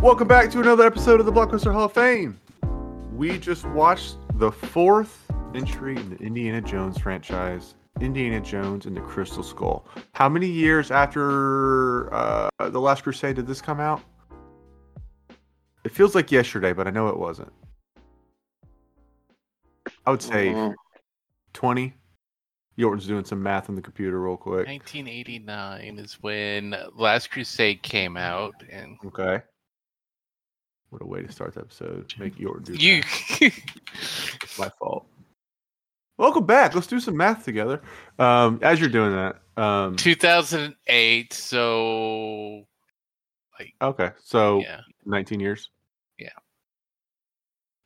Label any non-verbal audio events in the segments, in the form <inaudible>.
Welcome back to another episode of the Blockbuster Hall of Fame. We just watched the fourth entry in the Indiana Jones franchise, Indiana Jones and the Crystal Skull. How many years after uh, The Last Crusade did this come out? It feels like yesterday, but I know it wasn't. I would say Mhm. 20. Yorton's doing some math on the computer real quick. 1989 is when Last Crusade came out, and Okay. What a way to start the episode. Make your do you. It's my fault. Welcome back. Let's do some math together. Um, as you're doing that, um, 2008, so like, okay, so yeah, 19 years. Yeah.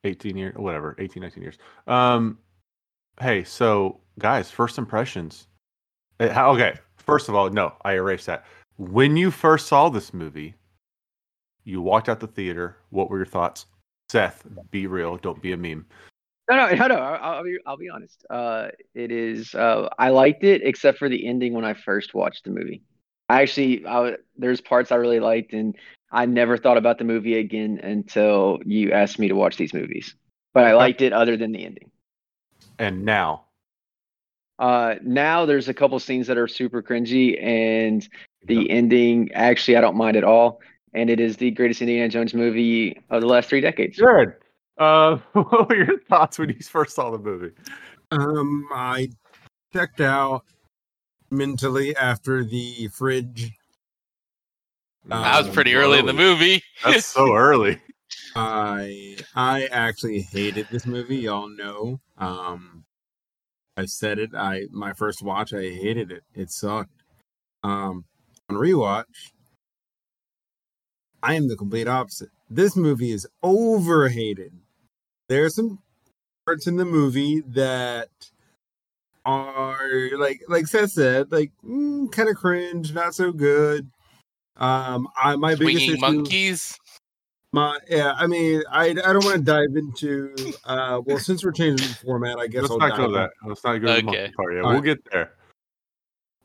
18 years, whatever, 18, 19 years. Um, hey, so guys, first impressions. Uh, Okay, first of all, no, I erased that. When you first saw this movie, you walked out the theater. What were your thoughts? Seth, be real. Don't be a meme. No, no, <laughs> no, no. I'll, I'll be, I'll be honest. Uh, it is. Uh, I liked it except for the ending when I first watched the movie. I actually, I, there's parts I really liked, and I never thought about the movie again until you asked me to watch these movies. But I liked it other than the ending. And now, Uh, now there's a couple scenes that are super cringy, and the ending actually I don't mind at all. And it is the greatest Indiana Jones movie of the last three decades. Jared, uh, <laughs> what were your thoughts when you first saw the movie? Um, I checked out mentally after the fridge. that was Um, pretty early in the movie. That's so <laughs> early. I I actually hated this movie. Y'all know. Um, I said it. I my first watch, I hated it. It sucked. Um, on rewatch, I am the complete opposite. This movie is overhated. There are some parts in the movie that are like like Seth said, like mm, kind of cringe, not so good. Um, I my biggest Swinging issue, monkeys. my yeah, I mean, I I don't want to dive into. Uh, well, since we're changing the format, I guess Let's I'll not dive go that. Let's not go to the monkey part yet. All We'll right. get there.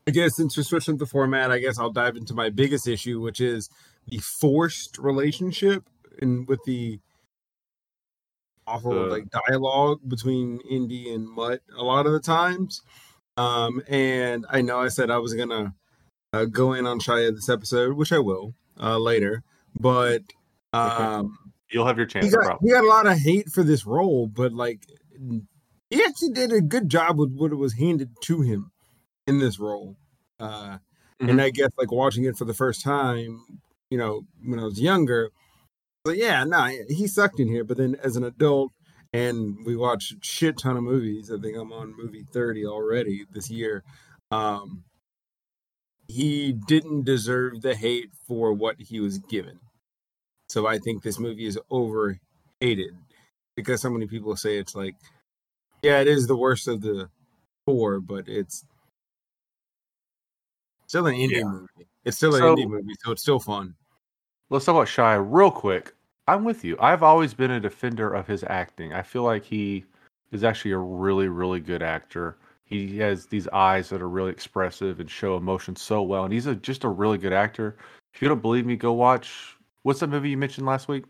I guess since we're switching the format, I guess I'll dive into my biggest issue, which is the forced relationship and with the awful The- like dialogue between Indy and Mutt a lot of the times. Um, and I know I said I was gonna uh, go in on Shia this episode, which I will uh, later, but um. You'll have your chance. he got he got a lot of hate for this role, but like he actually did a good job with what was handed to him in this role. Uh, Mhm. And I guess like watching it for the first time, you know, when I was younger, but yeah, no, he sucked in here. But then as an adult, and we watched a shit ton of movies. I think I'm on movie thirty already this year. Um, he didn't deserve the hate for what he was given. So I think this movie is overhated because so many people say it's like, yeah, it is the worst of the four, but it's still an Indy Yeah. movie. It's still an So- Indy movie, so it's still fun. Let's talk about Shia real quick. I'm with you. I've always been a defender of his acting. I feel like he is actually a really, really good actor. He has these eyes that are really expressive and show emotion so well, and he's a, just a really good actor. If you don't believe me, go watch. What's that movie you mentioned last week?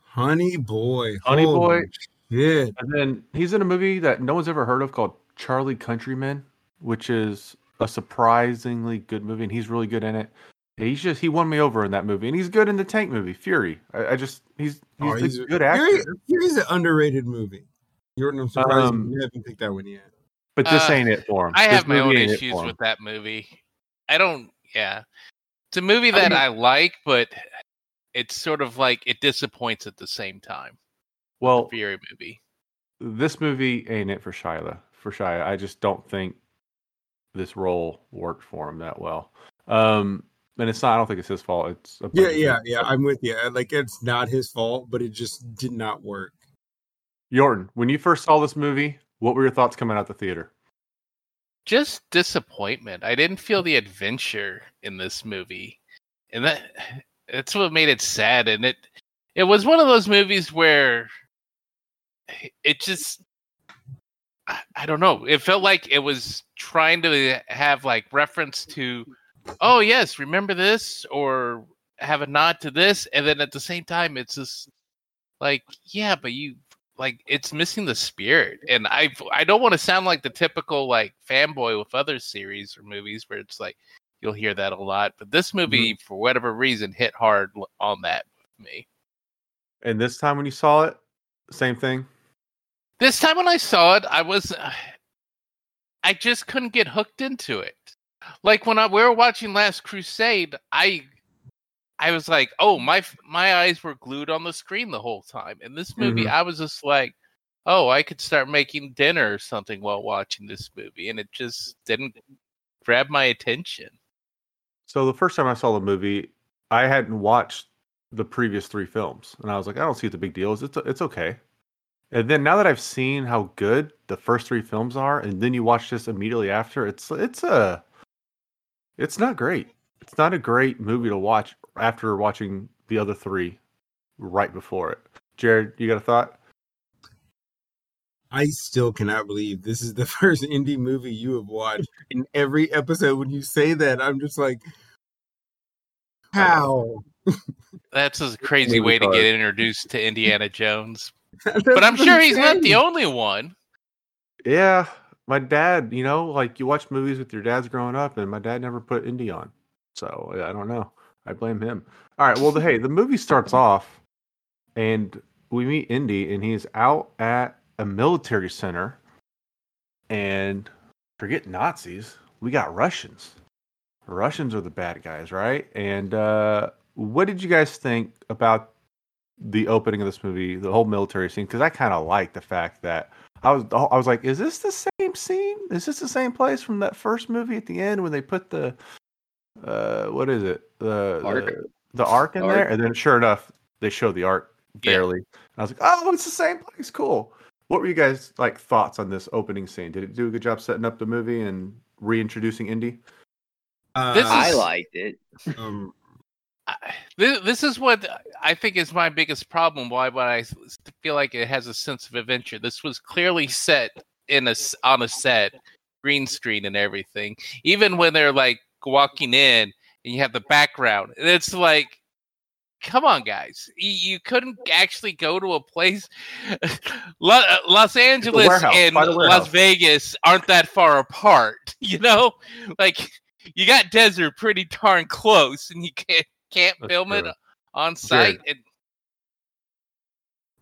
Honey Boy, Honey Boy. shit. And then he's in a movie that no one's ever heard of called Charlie Countryman, which is a surprisingly good movie, and he's really good in it. He's just he won me over in that movie, and he's good in the Tank movie, Fury. I, I just he's he's, Oh, a good actor. Fury, Fury's an underrated movie. Yorton, I'm surprised Um, you haven't picked that one yet. But this Uh, ain't it for him. I This have my own movie ain't it issues with that movie. I don't. Yeah, it's a movie I that mean- I like, but it's sort of like it disappoints at the same time. Well, Fury movie. this movie ain't it for Shia. For Shia, I just don't think this role worked for him that well. Um, and it's not. I don't think it's his fault. It's a Yeah, yeah, things. yeah. I'm with you. Like it's not his fault, but it just did not work. Yorton, when you first saw this movie, what were your thoughts coming out the theater? Just disappointment. I didn't feel the adventure in this movie, and that that's what made it sad. And it it was one of those movies where it just I, I don't know. It felt like it was trying to have like reference to, oh yes, remember this, or have a nod to this, and then at the same time, it's just like, yeah, but you like it's missing the spirit. And I I don't want to sound like the typical like fanboy with other series or movies where it's like you'll hear that a lot, but this mm-hmm. movie for whatever reason hit hard on that with me. And this time when you saw it, same thing. This time when I saw it, I was uh, I just couldn't get hooked into it. Like when I, we were watching Last Crusade, I I was like, "Oh, my my eyes were glued on the screen the whole time." In this movie, mm-hmm. I was just like, "Oh, I could start making dinner or something while watching this movie," and it just didn't grab my attention. So the first time I saw the movie, I hadn't watched the previous three films, and I was like, I don't see what the big deal is. It's it's okay. And then now that I've seen how good the first three films are, and then you watch this immediately after, it's it's a it's not great. It's not a great movie to watch after watching the other three right before it. Jared, you got a thought? I still cannot believe this is the <laughs> first Indy movie you have watched. In every episode, when you say that, I'm just like, how? <laughs> That's a crazy way to get introduced to Indiana Jones. <laughs> But I'm sure he's not the only one. Yeah, my dad. You know, like you watch movies with your dads growing up, and my dad never put Indy on, so I don't know. I blame him. All right. Well, the, hey, the movie starts off, and we meet Indy, and he's out at a military center, and forget Nazis. We got Russians. Russians are the bad guys, right? And uh, what did you guys think about the opening of this movie, the whole military scene? Because I kind of like the fact that I was I was like, is this the same scene? Is this the same place from that first movie at the end when they put the uh what is it the Ark. the, the ark in Ark. there? And then sure enough, they show the ark Yeah. barely. I was like, oh, it's the same place. Cool. What were you guys like thoughts on this opening scene? Did it do a good job setting up the movie and reintroducing Indy? Uh, This I liked it. um, I- this, this is what I think is my biggest problem. Why, why I feel like it has a sense of adventure. This was clearly set in a on a set, green screen and everything. Even when they're like walking in and you have the background, and it's like, come on, guys, you, couldn't actually go to a place. <laughs> Uh, Los Angeles and Las. Vegas aren't that far apart, <laughs> you know, like. You got desert pretty darn close, and you can't can't That's film it on site. Jared. And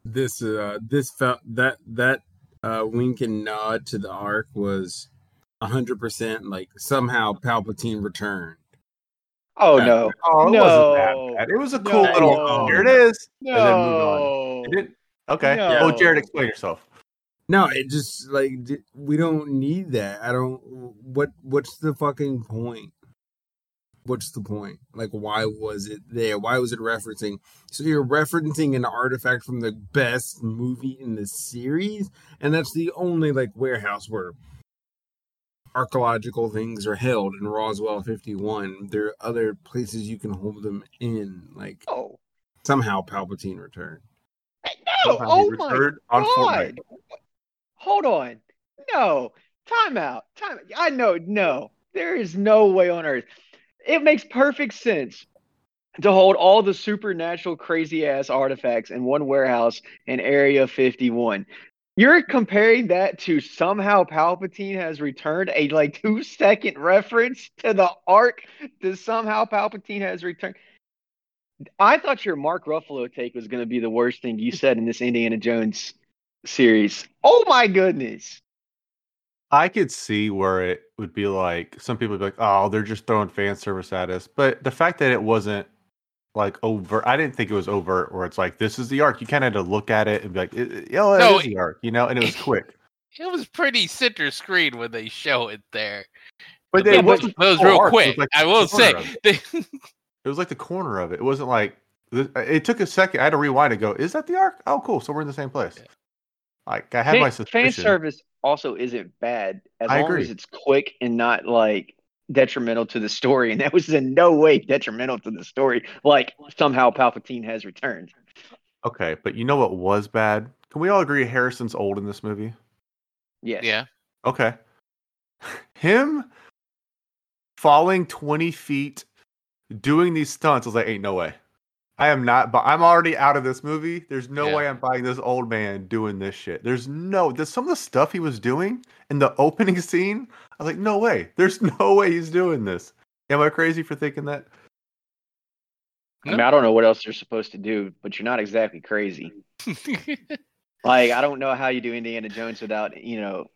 this uh this felt that that uh wink and nod to the ark was hundred percent like somehow Palpatine returned. Oh Yeah. no, Oh, it No. wasn't that bad. It was a cool No. little. Here it is. And then moved on. no. It. Okay. No. Oh, Jared, explain yourself. No, it just like we don't need that. I don't. What What's the fucking point? What's the point? Like, why was it there? Why was it referencing? So you're referencing an artifact from the best movie in the series, and that's the only like warehouse where archaeological things are held in Roswell 51. There are other places you can hold them in. Like Oh somehow Palpatine returned. no! Somehow he Oh my returned on Fortnite. god! Hold on. No. Time out. Time. I know. No. There is no way on earth. It makes perfect sense to hold all the supernatural crazy ass artifacts in one warehouse in Area 51. You're comparing that to somehow Palpatine has returned a like two second reference to the ark to somehow Palpatine has returned. I thought your Mark Ruffalo take was going to be the worst thing you said in this Indiana Jones series. Oh my goodness. I could see where it would be like some people would be like, "Oh, they're just throwing fan service at us." But the fact that it wasn't like overt, I didn't think it was overt. Where it's like, "This is the ark." You kind of had to look at it and be like, it, it- "Yo, it No, is the ark," you know. And it was <laughs> quick. it was pretty center screen when they show it there. But That it was, wasn't that was real ark, it was quick. like I will say. it. <laughs> It was like the corner of it. It wasn't like it took a second. I had to rewind and go, "Is that the ark?" Oh, cool. So we're in the same place. Yeah. Like I have Fan, my fan service also isn't bad as I long agree. as it's quick and not like detrimental to the story. <laughs> And that was in no way detrimental to the story. Like somehow Palpatine has returned. Okay, but you know what was bad? Can we all agree Harrison's old in this movie? Yes. Yeah. Okay. <laughs> Him falling 20 feet doing these stunts. I was like, ain't no way. I am not, but I'm already out of this movie. There's no Yeah. way I'm buying this old man doing this shit. There's no, there's some of the stuff he was doing in the <laughs> opening scene. I was like, no way. There's <laughs> no way he's doing this. Am I crazy for thinking that? I mean, I don't know what else you're supposed to do, but you're not exactly crazy. <laughs> Like, I don't know how you do Indiana Jones without, you know,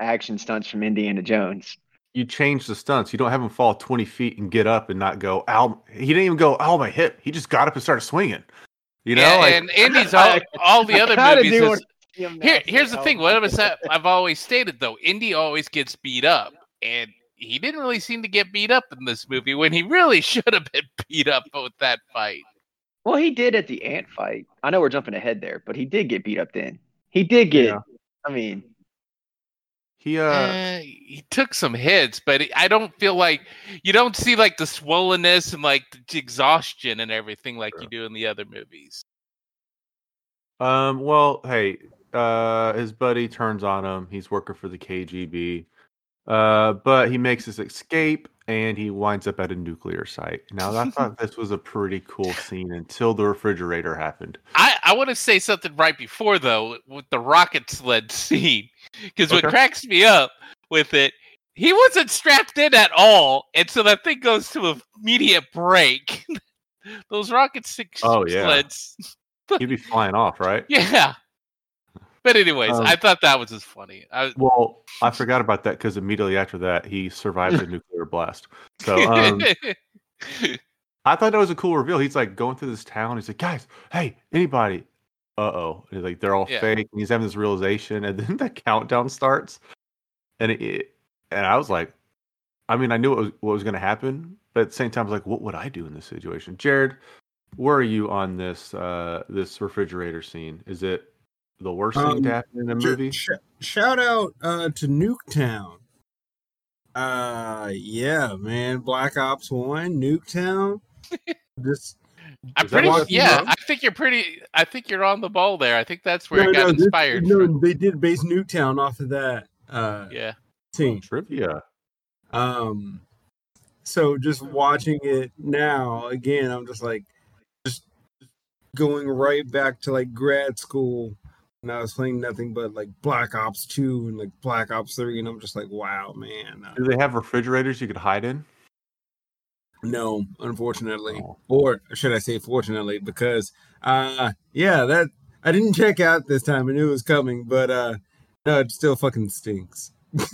action stunts from Indiana Jones. You change the stunts. You don't have him fall 20 feet and get up and not go, ow. He didn't even go, ow, my hip. He just got up and started swinging. You know, Yeah, like, and Indy's <laughs> all, all the other <laughs> Kinda movies. is- want to see him now here, here's the "Oh thing. my What was God." that? I've always stated though, Indy always gets beat up, and he didn't really seem to get beat up in this movie when he really <laughs> should have been beat up with that fight. Well, he did at the ant fight. I know we're jumping ahead there, but he did get beat up then. He did get. Yeah. I mean, he, uh, Uh, he took some hits, but I don't feel like you don't see like the swollenness and like the exhaustion and everything like you do in the other movies. Um. Well, hey, uh, his buddy turns on him. He's working for the KGB. Uh, but he makes his escape and he winds up at a nuclear site. Now, I thought <laughs> this was a pretty cool scene until the refrigerator happened. I, I want to say something right before though with the rocket sled <laughs> scene because what cracks me up with it, he wasn't strapped in at all, and so that thing goes to a immediate brake. <laughs> Those rocket si- Oh, yeah. sleds, He'd be flying off, right? yeah. But anyways, Um, I thought that was just funny. I, Well, I forgot about that because immediately after that, he survived a nuclear blast. So, um, <laughs> I thought that was a cool reveal. He's like going through this town. He's like, guys, hey, anybody? Uh oh. Like they're all Yeah. fake. And he's having this realization, and <laughs> then the countdown starts, and it, and I was like, I mean, I knew what was, what was going to happen, but at the same time, I was like, what would I do in this situation? Jared, where are you on this uh this refrigerator scene? Is it the worst thing to Um, happen in a movie? sh- shout out uh, to Nuketown. Uh, yeah, man. Black Ops One, Nuketown. <laughs> Just I'm pretty yeah. I think you're pretty. I think you're on the ball there. I think that's where no, it got no, this- inspired. no, they did base Nuketown off of that uh, Yeah. scene. Trivia. Um, so just watching it now again, I'm just like, just going right back to like grad school when I was playing nothing but like Black Ops Two and like Black Ops Three, and I'm just like, wow, man. Uh, Do they have refrigerators you could hide in? no, unfortunately, Oh. or should I say, fortunately, because uh, yeah, that I didn't check out this time. I knew it was coming, but uh, no, it still fucking stinks. <laughs>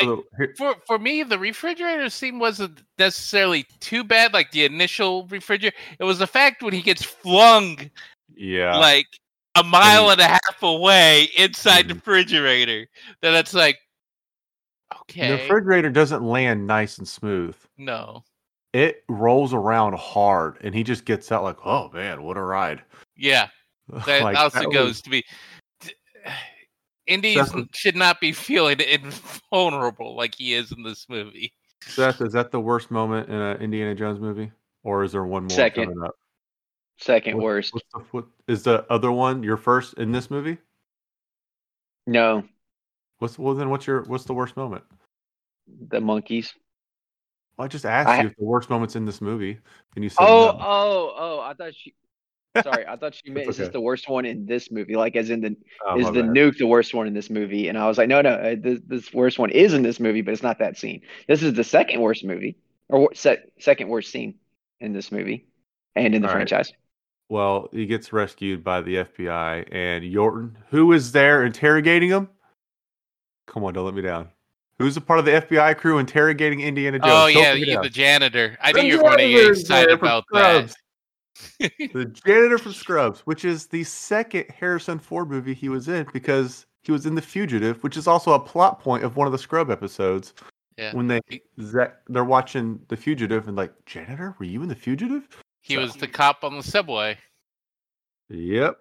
So here, for for me, the refrigerator scene wasn't necessarily too bad. Like the initial refrigerator, it was the fact when he gets flung yeah. like a mile and a half away inside the Mhm. refrigerator. Then it's like, okay. The refrigerator doesn't land nice and smooth. no, It rolls around hard, and he just gets out like, "Oh man, what a ride!" yeah, <laughs> that Like, also that goes was- to be. <sighs> Indies Seth should not be feeling <laughs> invulnerable like he is in this movie. Seth, is that the worst moment in an Indiana Jones movie, or is there one more Second. coming up? Second What- worst. What's the, what is the other one your first in this movie? No, What's well then? What's your what's the worst moment? the monkeys. Well, I just asked I- you if the worst moments in this movie, and you said Oh, no. oh, oh! I thought she. Sorry, I thought she <laughs> meant is this the worst one in this movie? Like, as in the Oh, is the bad. nuke the worst one in this movie? And I was like, no, no, uh, this, this worst one is in this movie, but it's not that scene. This is the second worst movie, or se- second worst scene in this movie, and in the All right. Well, he gets rescued by the FBI, and Yorton, who is there interrogating him? Come on, don't let me down. Who's a part of the FBI crew interrogating Indiana Jones? oh Don't yeah, you- the janitor. I The think you're going to get excited about that. Scrubs. <laughs> the janitor from Scrubs, which is the second Harrison Ford movie he was in because he was in The Fugitive, which is also a plot point of one of the Scrub episodes. Yeah. When they they're watching The Fugitive and like, janitor, were you in The Fugitive? He So- was the cop on the subway. Yep.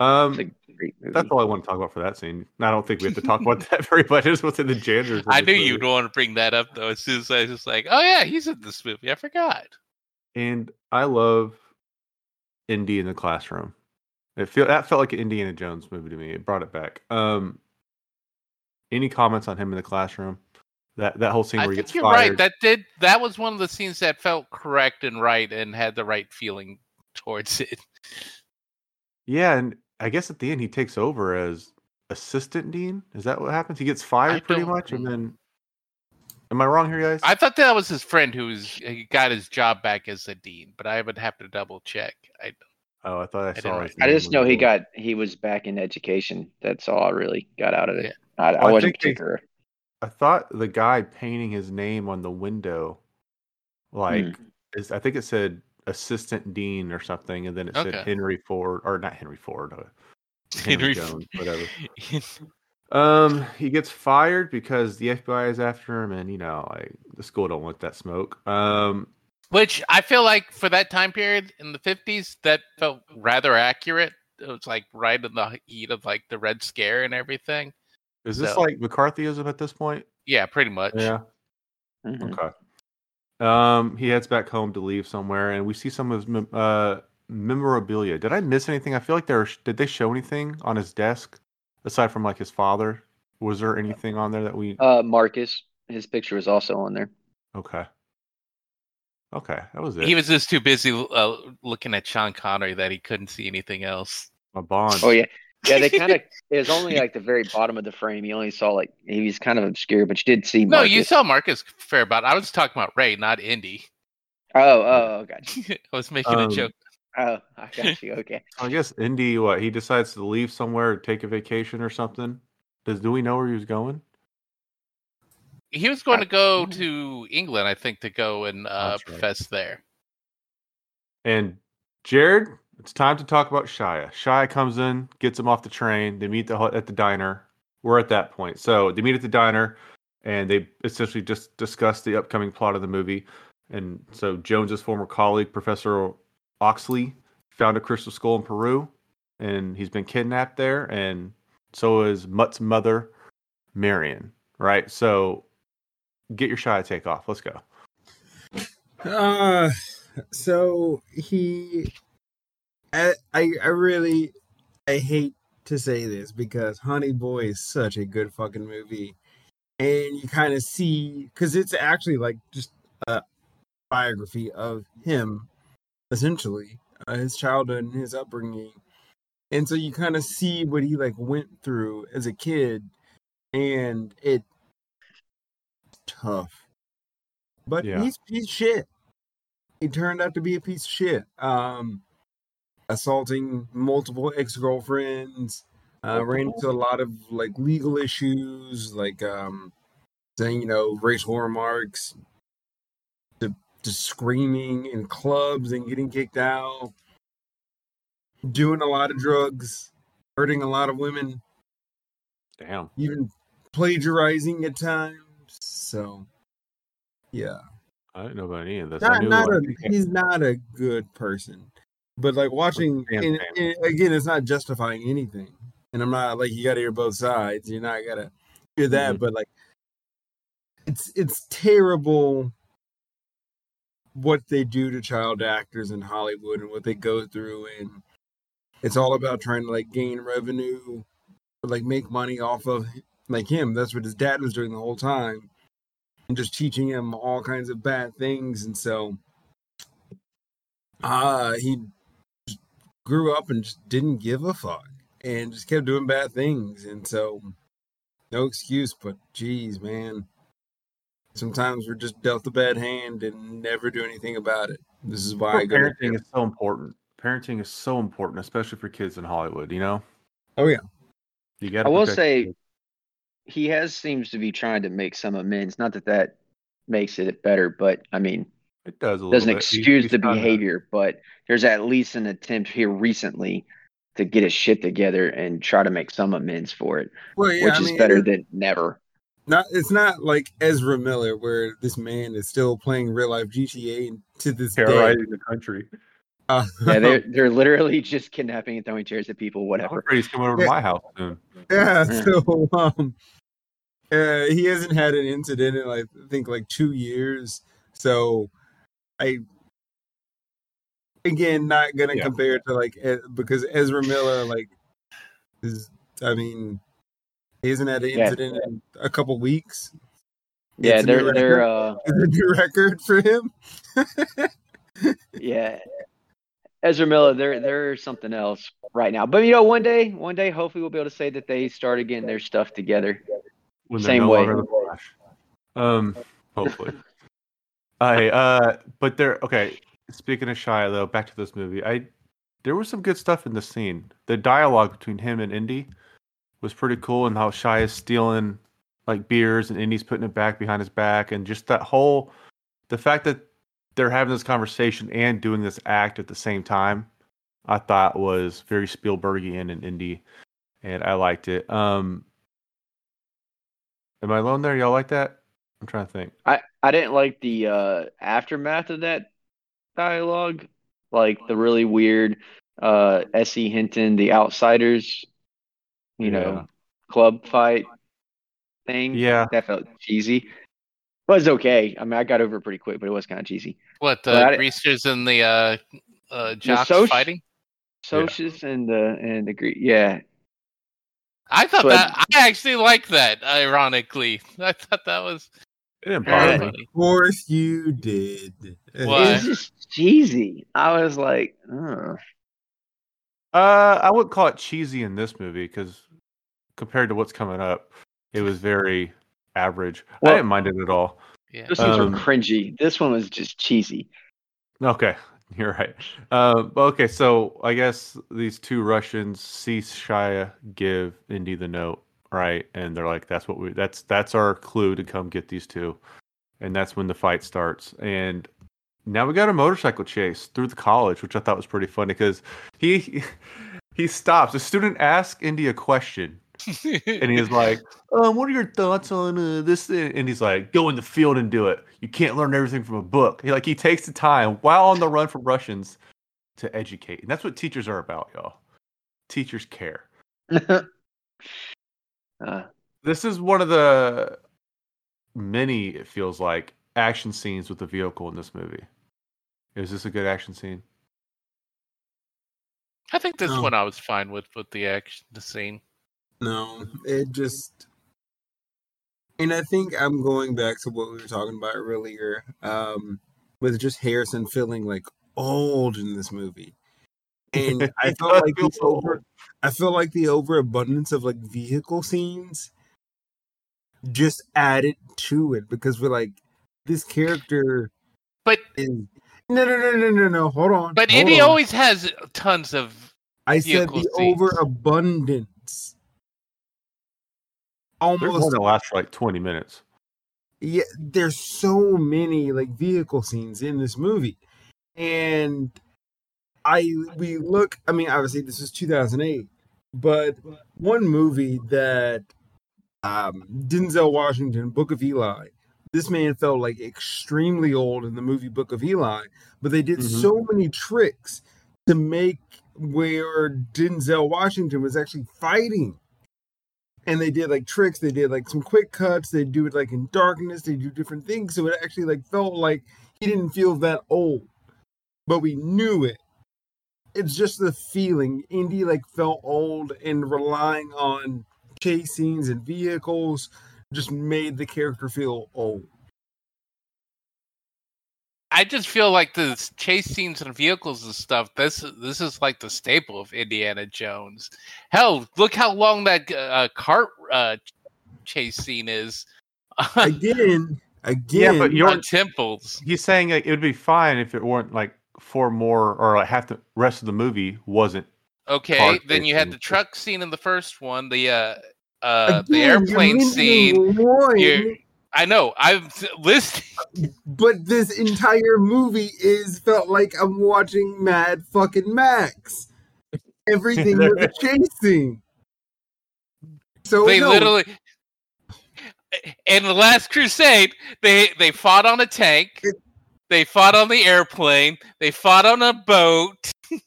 Um, It's a great movie. that's all I want to talk about for that scene. I don't think we have to talk about <laughs> that very much. I just want to say the janitors. I knew you'd want to bring that up though. As soon as I was just like, "Oh yeah, he's in this movie." I forgot. and I love Indy in the classroom. It feel that felt like an Indiana Jones movie to me. It brought it back. Um, any comments on him in the classroom? That that whole scene I where he gets you're fired. right. That did that was one of the scenes that felt correct and right and had the right feeling towards it. Yeah, and I guess at the end he takes over as assistant dean. Is that what happens? He gets fired pretty much, and then. Am I wrong here, guys? I thought that was his friend who's he got his job back as a dean, but I would have to double check. I oh, I thought I didn't saw. write I just know he Will. got he was back in education. That's all I really got out of it. Yeah. I, I I wasn't think they- particular. I thought the guy painting his name on the window, like, Hmm. is I think it said assistant dean or something, and then it said Henry Ford or not Henry Ford, uh, <laughs> Henry Henry, Jones, whatever. <laughs> Um, he gets fired because the FBI is after him, and you know, like the school don't want that smoke. Um, Which I feel like for that time period in the fifties, that felt rather accurate. It was like right in the heat of like the Red Scare and everything. Is this So- like McCarthyism at this point? Yeah, pretty much. Yeah. Mhm. Okay. Um, he heads back home to leave somewhere, and we see some of his uh memorabilia. Did I miss anything? I feel like there. Did they show anything on his desk aside from like his father? Was there anything on there that we? Uh, Marcus, his picture was also on there. Okay. Okay, that was it. He was just too busy uh, looking at Sean Connery that he couldn't see anything else. My bond. Oh yeah, yeah. They kind of <laughs> it was only like the very bottom of the frame. You only saw like he was kind of obscure, but you did see. No, you saw Marcus Fairbairn. I was talking about Ray, not Indy. Oh, oh, oh, got. <laughs> I was making Um, a joke. Oh, I got <laughs> you. Okay. I guess Indy. What he decides to leave somewhere, take a vacation or something. Does do we know where he was going? He was going to go to England, I think, to go and uh, That's right. profess there. And Jared, it's time to talk about Shia. Shia comes in, gets him off the train. They meet the, at the diner. We're at that point. So they meet at the diner, and they essentially just discuss the upcoming plot of the movie. And so Jones's former colleague, Professor Oxley, found a crystal skull in Peru, and he's been kidnapped there. And so is Mutt's mother, Marion. Right. So get your Shia take off. Let's go. Uh, so he, I, I, I really, I hate to say this because Honey Boy is such a good fucking movie, and you kind of see because it's actually like just a biography of him, essentially, uh, his childhood and his upbringing, and so you kind of see what he like went through as a kid, and it tough. But Yeah. he's he's shit. He turned out to be a piece of shit. Um, assaulting multiple ex girlfriends. Uh, ran into a lot of like legal issues, like um, saying you know racial remarks, to, to screaming in clubs and getting kicked out, doing a lot of drugs, hurting a lot of women, Damn. even plagiarizing at times. So, yeah. I didn't know about any of this. Not not a he's not a good person but like watching and, and again it's not justifying anything. And i'm not like you gotta hear both sides. You're not gotta hear that Mhm. but like it's it's terrible what they do to child actors in hollywood and what they go through and it's all about trying to like gain revenue or like make money off of like him. That's what his dad was doing the whole time and just teaching him all kinds of bad things and so uh he grew up and just didn't give a fuck and just kept doing bad things and so no excuse but geez man sometimes we're just dealt a bad hand and never do anything about it this is why I parenting is so important. Parenting is so important, especially for kids in Hollywood. You know, oh yeah you got. I will say he has seems to be trying to make some amends. Not that that makes it better, but I mean, it does a little doesn't bit. Excuse he's the done that. behavior, but there's at least an attempt here recently to get his shit together and try to make some amends for it, well yeah which I is mean, better it- than never. not it's not like Ezra Miller where this man is still playing real life GTA to this day. the country. Uh, Yeah, they're <laughs> they're literally just kidnapping and throwing chairs at people, whatever. he's coming over to my house soon. yeah, Yeah. so um uh, he hasn't had an incident in like I think like two years. So I again not gonna Yeah. compare to like because Ezra Miller like is I mean he hasn't had an Yeah. incident in a couple weeks. Yeah, It's a they're they're record. uh <laughs> Is a new record for him? <laughs> yeah. Ezra Miller, they're they're something else right now. But you know, one day, one day, hopefully, we'll be able to say that they started getting their stuff together. when Same no way. longer the Flash. Um, hopefully. I uh, but there. Okay, speaking of Shia, though, back to this movie. I there was some good stuff in the scene. The dialogue between him and Indy was pretty cool, and how Shia is stealing like beers and Indy's putting it back behind his back, and just that whole the fact that they're having this conversation and doing this act at the same time. I thought was very Spielbergian and Indy, and I liked it. Um, Am I alone there? Y'all like that? I'm trying to think. I I didn't like the uh aftermath of that dialogue, like the really weird uh S.E. Hinton, the Outsiders, you Yeah. know, club fight thing. Yeah. that felt cheesy. Was okay. I mean, I got over it pretty quick, but it was kind of cheesy. What the Well, I- greasers and the uh, uh, jocks soc- fighting? Socius and the and the Greek, yeah. I thought So- that I actually liked that. Ironically, I thought that was It didn't bother me. Of course you did. It was just cheesy. I was like, Ugh. Uh, I wouldn't call it cheesy in this movie because compared to what's coming up, it was very average. Well- I didn't mind it at all. Yeah. those things Um, were cringy. This one was just cheesy. Okay, <laughs> you're right. Um, okay, so I guess these two Russians see Shia give Indy the note, right? And they're like, "That's what we. That's that's our clue to come get these two. And that's when the fight starts. And now we got a motorcycle chase through the college, which I thought was pretty funny because he <laughs> he stops. A student asks Indy a question, and he's like, um, "What are your thoughts on uh, this?" And he's like, "Go in the field and do it. You can't learn everything from a book." He like he takes the time while on the run from Russians to educate, and that's what teachers are about, y'all. Teachers care. <laughs> uh, This is one of the many, it feels like, action scenes with the vehicle in this movie. Is this a good action scene? I think this No. one I was fine with with the action, the scene. No, it just. And I think I'm going back to what we were talking about earlier, um, with just Harrison feeling like old in this movie, and <laughs> I felt like feel the over, I feel like the overabundance of like vehicle scenes just added to it because we're like this character But is no no no no no no hold on but hold Indy on. always has tons of I said the scenes. overabundance There's one almost that lasts for like 20 minutes. yeah there's so many like vehicle scenes in this movie and i we look i mean obviously this is 2008 but one movie that um denzel washington book of eli this man felt like extremely old in the movie book of eli but they did Mhm. so many tricks to make where denzel washington was actually fighting. And they did like tricks they did like some quick cuts they do it like in darkness they do different things so it actually like felt like he didn't feel that old. But we knew it it's just the feeling indy like felt old and relying on chase scenes and vehicles just made the character feel old I just feel like the chase scenes and vehicles and stuff. This this is like the staple of Indiana Jones. Hell, look how long that uh, cart uh, chase scene is. again <laughs> again Yeah, but you're- temples. He's saying like, it would be fine if it weren't like four more or like half the rest of the movie wasn't. Okay, then you had the truck scene in the first one. The uh, uh, the Again, you're airplane scene. one, I know. I'm listening. <laughs> but this entire movie is felt like I'm watching Mad fucking Max. Everything was a <laughs> chase scene. So they no, literally in the last crusade they they fought on a tank they fought on the airplane they fought on a boat <laughs>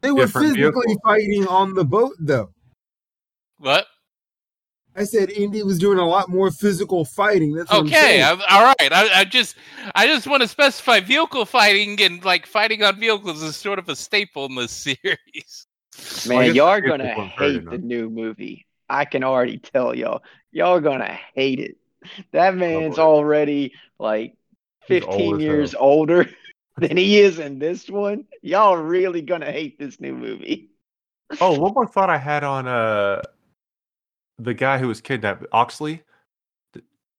they were different physically vehicle. fighting on the boat, though. what I said Indy was doing a lot more physical fighting. That's what I'm okay. I'm, all right I, I just i just want to specify vehicle fighting and like fighting on vehicles is sort of a staple in this <laughs> series man, y'all are gonna vehicles weren't very hate the new movie. I can already tell y'all. Y'all are gonna hate it. that man's boy. already like He's old 15 as years hell. older <laughs> than he is in this one. Y'all really gonna hate this new movie. Oh, one more thought I had on uh the guy who was kidnapped, Oxley.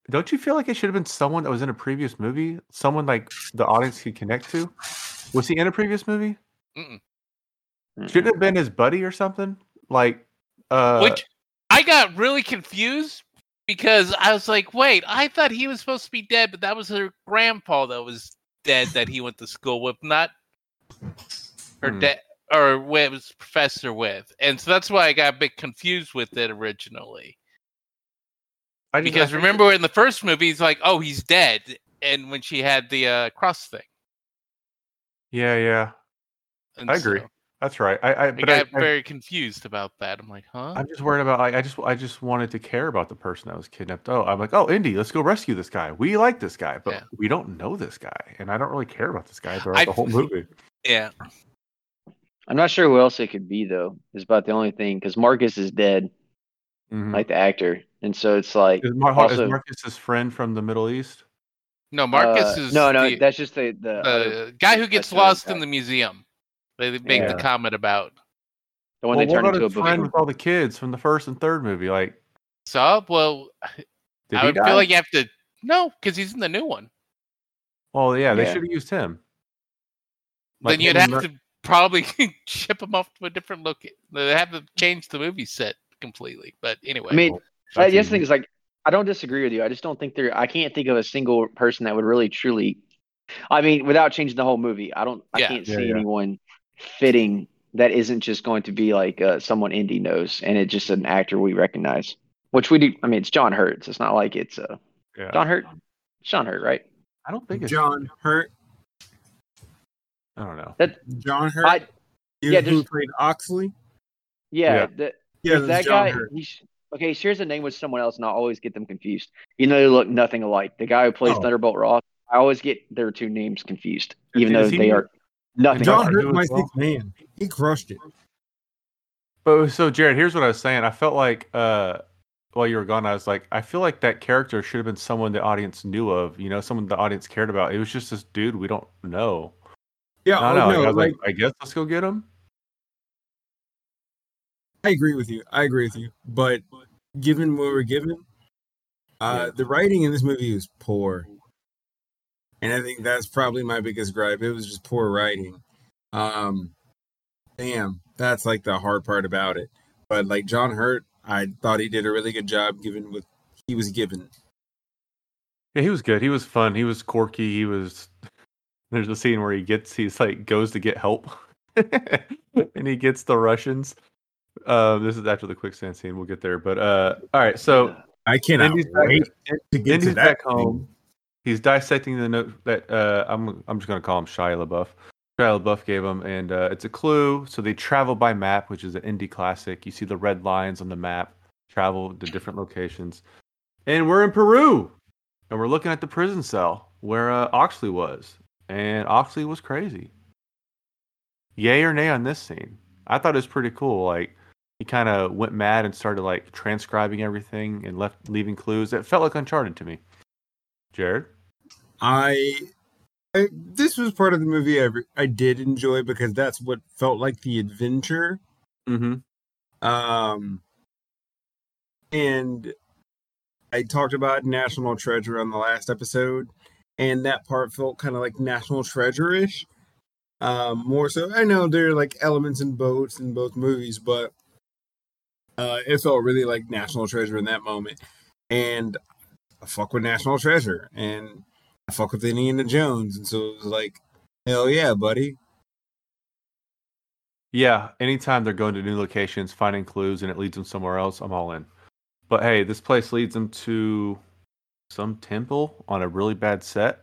Don't you feel like it should have been someone that was in a previous movie? Someone like the audience could connect to? Was he in a previous movie? Should it have been his buddy or something? Like uh Which I got really confused because I was like, wait, I thought he was supposed to be dead, but that was her grandpa that was dead that he went to school with, not her Hmm. dad or was professor with. And so that's why I got a bit confused with it originally. I Because remember in the first movie, he's like, oh, he's dead. And when she had the uh, cross thing. Yeah, yeah. And I agree. So That's right. I, I I but I, got I, very confused about that. I'm like, huh? I'm just worried about like I just I just wanted to care about the person that was kidnapped. Oh, I'm like, oh Indy, let's go rescue this guy. We like this guy, but Yeah. we don't know this guy. And I don't really care about this guy <sighs> throughout I- the whole movie. yeah. I'm not sure who else it could be though. Is about the only thing because Marcus is dead, Mhm. like the actor, and so it's like Is, Mar- also- is Marcus his friend from the Middle East? No, Marcus uh, is no, no. the, that's just the the, other- the guy who gets lost guy. in the museum. They make the comment about. the one well, they what turned about into a his friend with all the kids from the first and third movie? Like, So, well, did I would die? feel like you have to. No, because he's in the new one. well, yeah, they Yeah. should have used him. then you'd have Mer- to probably <laughs> ship him off to a different look. They have to change the movie set completely. But anyway, I mean, Well, I the other thing is like I don't disagree with you. I just don't think there. I can't think of a single person that would really truly. I mean, without changing the whole movie, I don't. I Yeah. can't Yeah, see yeah. anyone fitting that isn't just going to be like uh, someone Indy knows, and it's just an actor we recognize. Which we do. I mean, it's John Hurt. So it's not like it's uh, Yeah. John Hurt. John Hurt, right? I don't think it's John Hurt. I don't know. That John Hurt. I, you, yeah, who there's- played Oxley. yeah, Yeah. the- Yeah, that John guy, Hurt. he's okay. He shares a name with someone else, and I always get them confused. You know, they look nothing alike. The guy who plays Oh. Thunderbolt Ross, I always get their two names confused, even Is though he- they are nothing. John John. Hurt Hurt, my as well? sixth man. He crushed it. But so Jared, here's what I was saying. I felt like uh while you were gone, I was like, I feel like that character should have been someone the audience knew of, you know, someone the audience cared about. It was just this dude we don't know. Yeah, I oh, don't know. no, I was like, like, I guess let's go get him. I agree with you. I agree with you. But given what we're given, uh, the writing in this movie is poor, and I think that's probably my biggest gripe. It was just poor writing. Um, damn, that's like the hard part about it. But like John Hurt, I thought he did a really good job given what he was given. Yeah, he was good. He was fun. He was quirky. He was. There's a scene where he gets, he's like goes to get help, <laughs> and he gets the Russians. Uh, this is after the quicksand scene. We'll get there, but uh, all right. So I cannot Indy's back, to get Indy's to that back home. He's dissecting the note that uh, I'm. I'm just gonna call him Shia LaBeouf. Shia LaBeouf gave him, and uh, it's a clue. So they travel by map, which is an Indy classic. You see the red lines on the map. Travel to different locations, and we're in Peru, and we're looking at the prison cell where uh, Oxley was, and Oxley was crazy. Yay or nay on this scene? I thought it was pretty cool. Like he kind of went mad and started like transcribing everything and left leaving clues. It felt like Uncharted to me. Jared, I, I this was part of the movie I I did enjoy because that's what felt like the adventure. mm-hmm. Um, and I talked about National Treasure on the last episode, and that part felt kind of like National Treasure ish. Um, more so, I know there are like elements in boats in both movies, but uh, it felt really like National Treasure in that moment. And I fuck with National Treasure, and I fuck with Indiana Jones, and so it was like, hell yeah, buddy. yeah. Anytime they're going to new locations, finding clues, and it leads them somewhere else, I'm all in. But hey, this place leads them to some temple on a really bad set.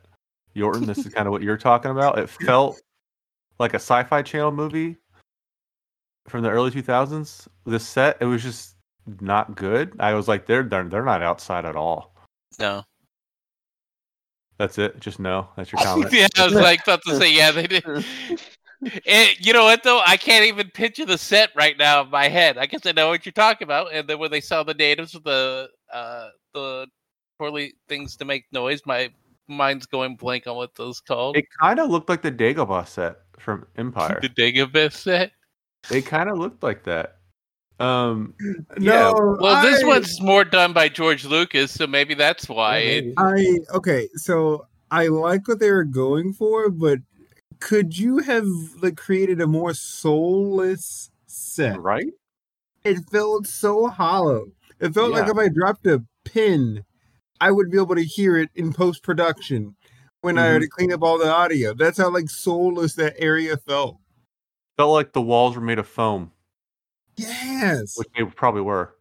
Yorton, this is <laughs> kind of what you're talking about. It felt like a sci-fi channel movie from the early 2000s. This set, it was just not good. I was like, they're they're, they're not outside at all. No. That's it. Just no. That's your <laughs> comment. yeah, I was <laughs> like about to say, yeah, they did. And you know what though? I can't even picture the set right now in my head. I guess I know what you're talking about. And then when they saw the natives with the uh the poorly things to make noise. My mind's going blank on what those called. It kind of looked like the Dagobah set from Empire. the Dagobah set. It kind of looked like that. Um, <clears throat> No, Well, this one's more done by George Lucas, so maybe that's why. it, I okay, so I like what they were going for, but could you have like created a more soulless set? right? It felt so hollow. It felt like if I dropped a pin, I would be able to hear it in post production when I had Mhm. to clean up all the audio. That's how like soulless that area felt. Felt like the walls were made of foam, Yes, which they probably were.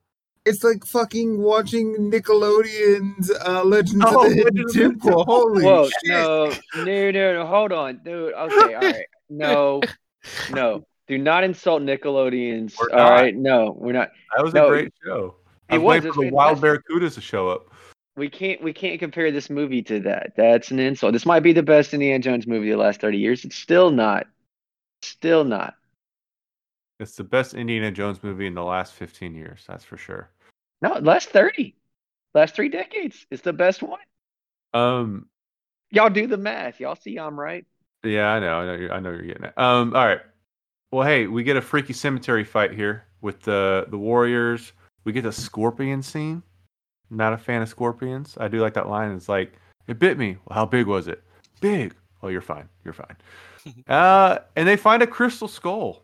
it's like fucking watching Nickelodeon's uh, Legends Oh, of the Hidden Legends of the Temple. Holy Whoa, shit! no, no, no, no, hold on, dude. Okay, all right, no, <laughs> no, do not insult Nickelodeons. We're All not. right, no, we're not. That was No, a great show. I it was was, waiting for the wild barracudas to show up. We can't, we can't compare this movie to that. That's an insult. This might be the best Indiana Jones movie of the last thirty years. It's still not. Still not. It's the best Indiana Jones movie in the last 15 years. That's for sure. No, last thirty, last three decades. It's the best one. Um, Y'all do the math. Y'all see I'm right. yeah, I know, I know, you're, I know you're getting it. Um, all right. Well, hey, we get a freaky cemetery fight here with the the warriors. We get the scorpion scene. Not a fan of scorpions. I do like that line. It's like it bit me. Well, how big was it? Big. Oh, you're fine. You're fine. <laughs> uh, and they find a crystal skull.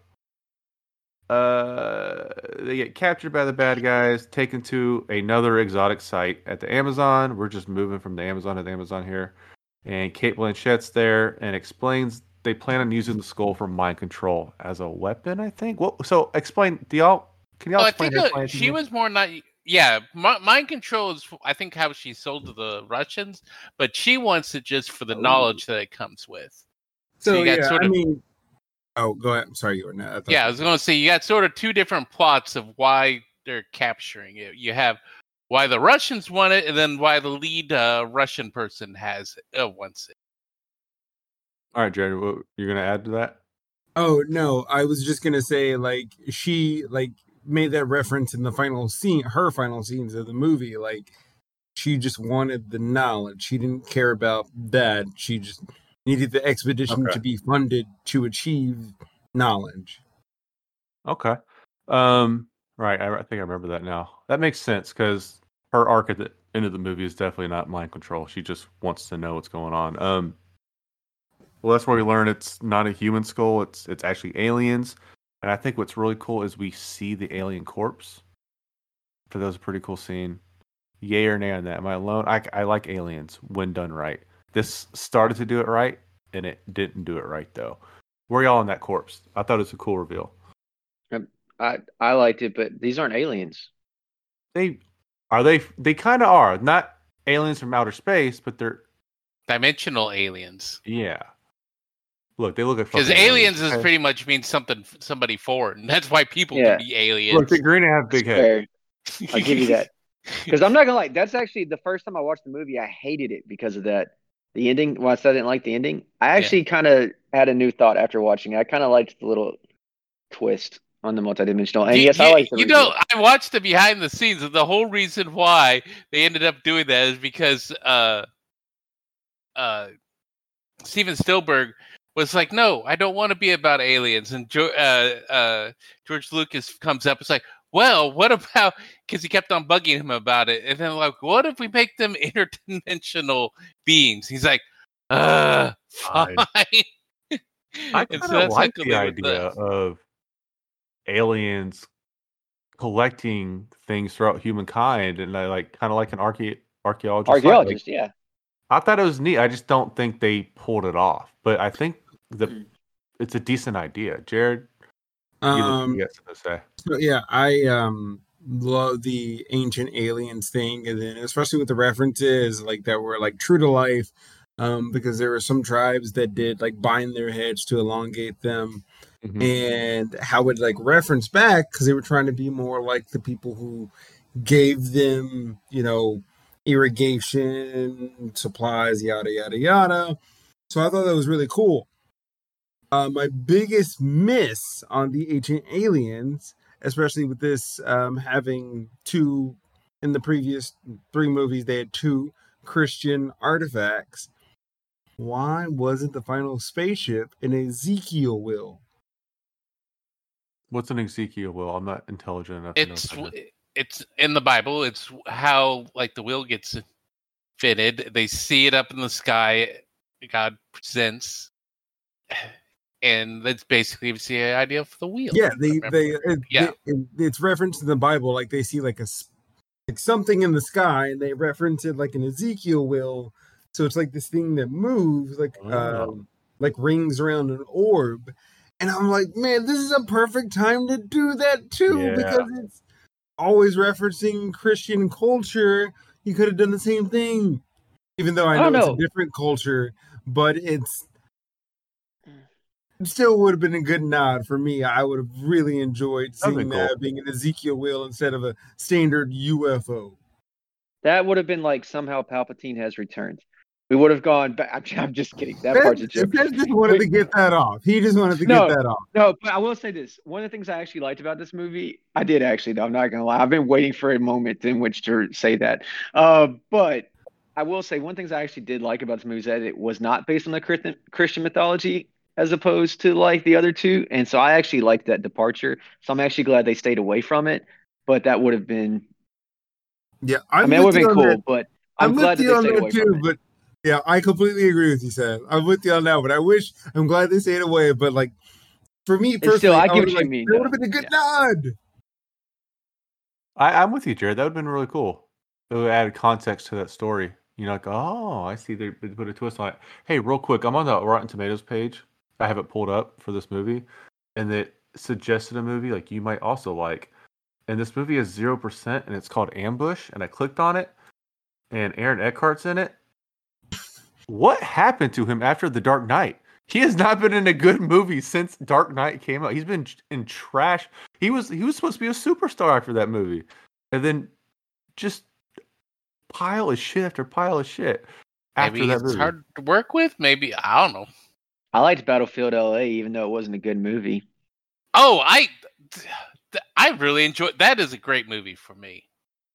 Uh, they get captured by the bad guys, taken to another exotic site at the Amazon. We're just moving from the Amazon to the Amazon here, and Cate Blanchett's there and explains they plan on using the skull for mind control as a weapon. I think. What? So explain. Do y'all? Can y'all Well, I think her plan she was more not. Yeah, mi- mind control is, I think, how she sold to the Russians, but she wants it just for the Oh. knowledge that it comes with. So, you got yeah, sort I mean, oh, go ahead. I'm sorry, you were not. I Yeah, I was going to say you got sort of two different plots of why they're capturing it. You have why the Russians want it, and then why the lead uh, Russian person has it, uh, wants it. All right, Jarred. What, you're gonna add to that? Oh no, I was just gonna say like she like made that reference in the final scene, her final scenes of the movie. Like she just wanted the knowledge. She didn't care about that. She just needed the expedition Okay. to be funded to achieve knowledge. Okay. Um. Right. I, I think I remember that now. That makes sense because her arc at the end of the movie is definitely not mind control. She just wants to know what's going on. Um. Well, that's where we learn it's not a human skull. It's it's actually aliens. And I think what's really cool is we see the alien corpse. So that was a pretty cool scene. Yay or nay on that? Am I alone? I I like aliens when done right. This started to do it right, and it didn't do it right though. Where y'all on that corpse? I thought it was a cool reveal. Um, I I liked it, but these aren't aliens. they are they they kind of are not aliens from outer space but they're Dimensional aliens, yeah look they look like because fucking aliens is pretty much means something somebody foreign. <laughs> That's why people Yeah. can be aliens. look they're green and have big heads <laughs> I'll give you that. Because I'm not gonna lie, that's actually the first time I watched the movie. I hated it because of that. The ending. Well, I said I didn't like the ending. I actually kind of had a new thought after watching. it. I kind of liked the little twist on the multidimensional. And You- yes, you, I like the you know, I watched the behind the scenes, and the whole reason why they ended up doing that is because uh, uh, Steven Spielberg was like, "No, I don't want to be about aliens." And jo- uh, uh, George Lucas comes up, it's like, "Well, what about?" Because he kept on bugging him about it, and then like, "What if we make them <laughs> interdimensional beings?" He's like, "Uh, fine." Fine. <laughs> i And kind so of that's like the idea the- of collecting things throughout humankind and I like kind of like an archae- archaeologist site. Like, Archaeologist, yeah. i thought it was neat i just don't think they pulled it off but i think the Mm. it's a decent idea jared you, look- Um, you to say So yeah, I um love the ancient aliens thing, and then especially with the references like that were like true to life, um, because there were some tribes that did like bind their heads to elongate them, Mhm. and how it like reference back because they were trying to be more like the people who gave them, you know, irrigation supplies, yada yada yada. So I thought that was really cool. Uh, my biggest miss on the ancient aliens, especially with this um, having two in the previous three movies they had two Christian artifacts. Why wasn't the final spaceship an Ezekiel wheel? What's an Ezekiel wheel? I'm not intelligent enough. to know It's what that is. it's in the Bible. It's how like the wheel gets fitted. They see it up in the sky. God presents, and that's basically the idea of the wheel. Yeah, they they, Yeah. it- it's referenced in the Bible like they see like a like something in the sky and they reference it like an Ezekiel wheel. So it's like this thing that moves like Oh. um like rings around an orb. And I'm like, man, this is a perfect time to do that too Yeah. because it's always referencing Christian culture. You could have done the same thing. Even though I I know it's a different culture, but it's it still would have been a good nod for me. I would have really enjoyed That'd be seeing cool. that being an Ezekiel wheel instead of a standard UFO. That would have been like somehow Palpatine has returned. We would have gone back. I'm, I'm just kidding. That Fez, part's a joke. Fez just wanted to get that off. He just wanted to No. get that off. No, but I will say this. One of the things I actually liked about this movie, I did actually, though. I'm not gonna lie. I've been waiting for a moment in which to say that. Uh, but I will say one of the things I actually did like about this movie is that it was not based on the Christian Christian mythology as opposed to like the other two, and so I actually liked that departure. So I'm actually glad they stayed away from it. But that would have been, Yeah, i I'm mean, it would with have you been on cool. that. But I'm, I'm, glad with that you they on stayed that away too. from it. But yeah, I completely agree with you, Sam. I'm with you on that. But I wish I'm glad they stayed away. But like for me still, personally, I I get would what you like, mean, That would have been a good Yeah. nod. I, I'm with you, Jarred. That would have been really cool. It would add context to that story. You know, like, oh, I see they they put a twist on it. Hey, real quick, I'm on the Rotten Tomatoes page. I have it pulled up for this movie, and it suggested a movie like you might also like. And this movie is zero percent, and it's called Ambush. And I clicked on it, and Aaron Eckhart's in it. What happened to him after The Dark Knight? He has not been in a good movie since Dark Knight came out. He's been in trash. He was he was supposed to be a superstar after that movie, and then just pile of shit after pile of shit after Maybe that it's movie. hard to work with. Maybe I don't know. I liked Battlefield LA, even though it wasn't a good movie. Oh, I I really enjoyed. That is a great movie for me.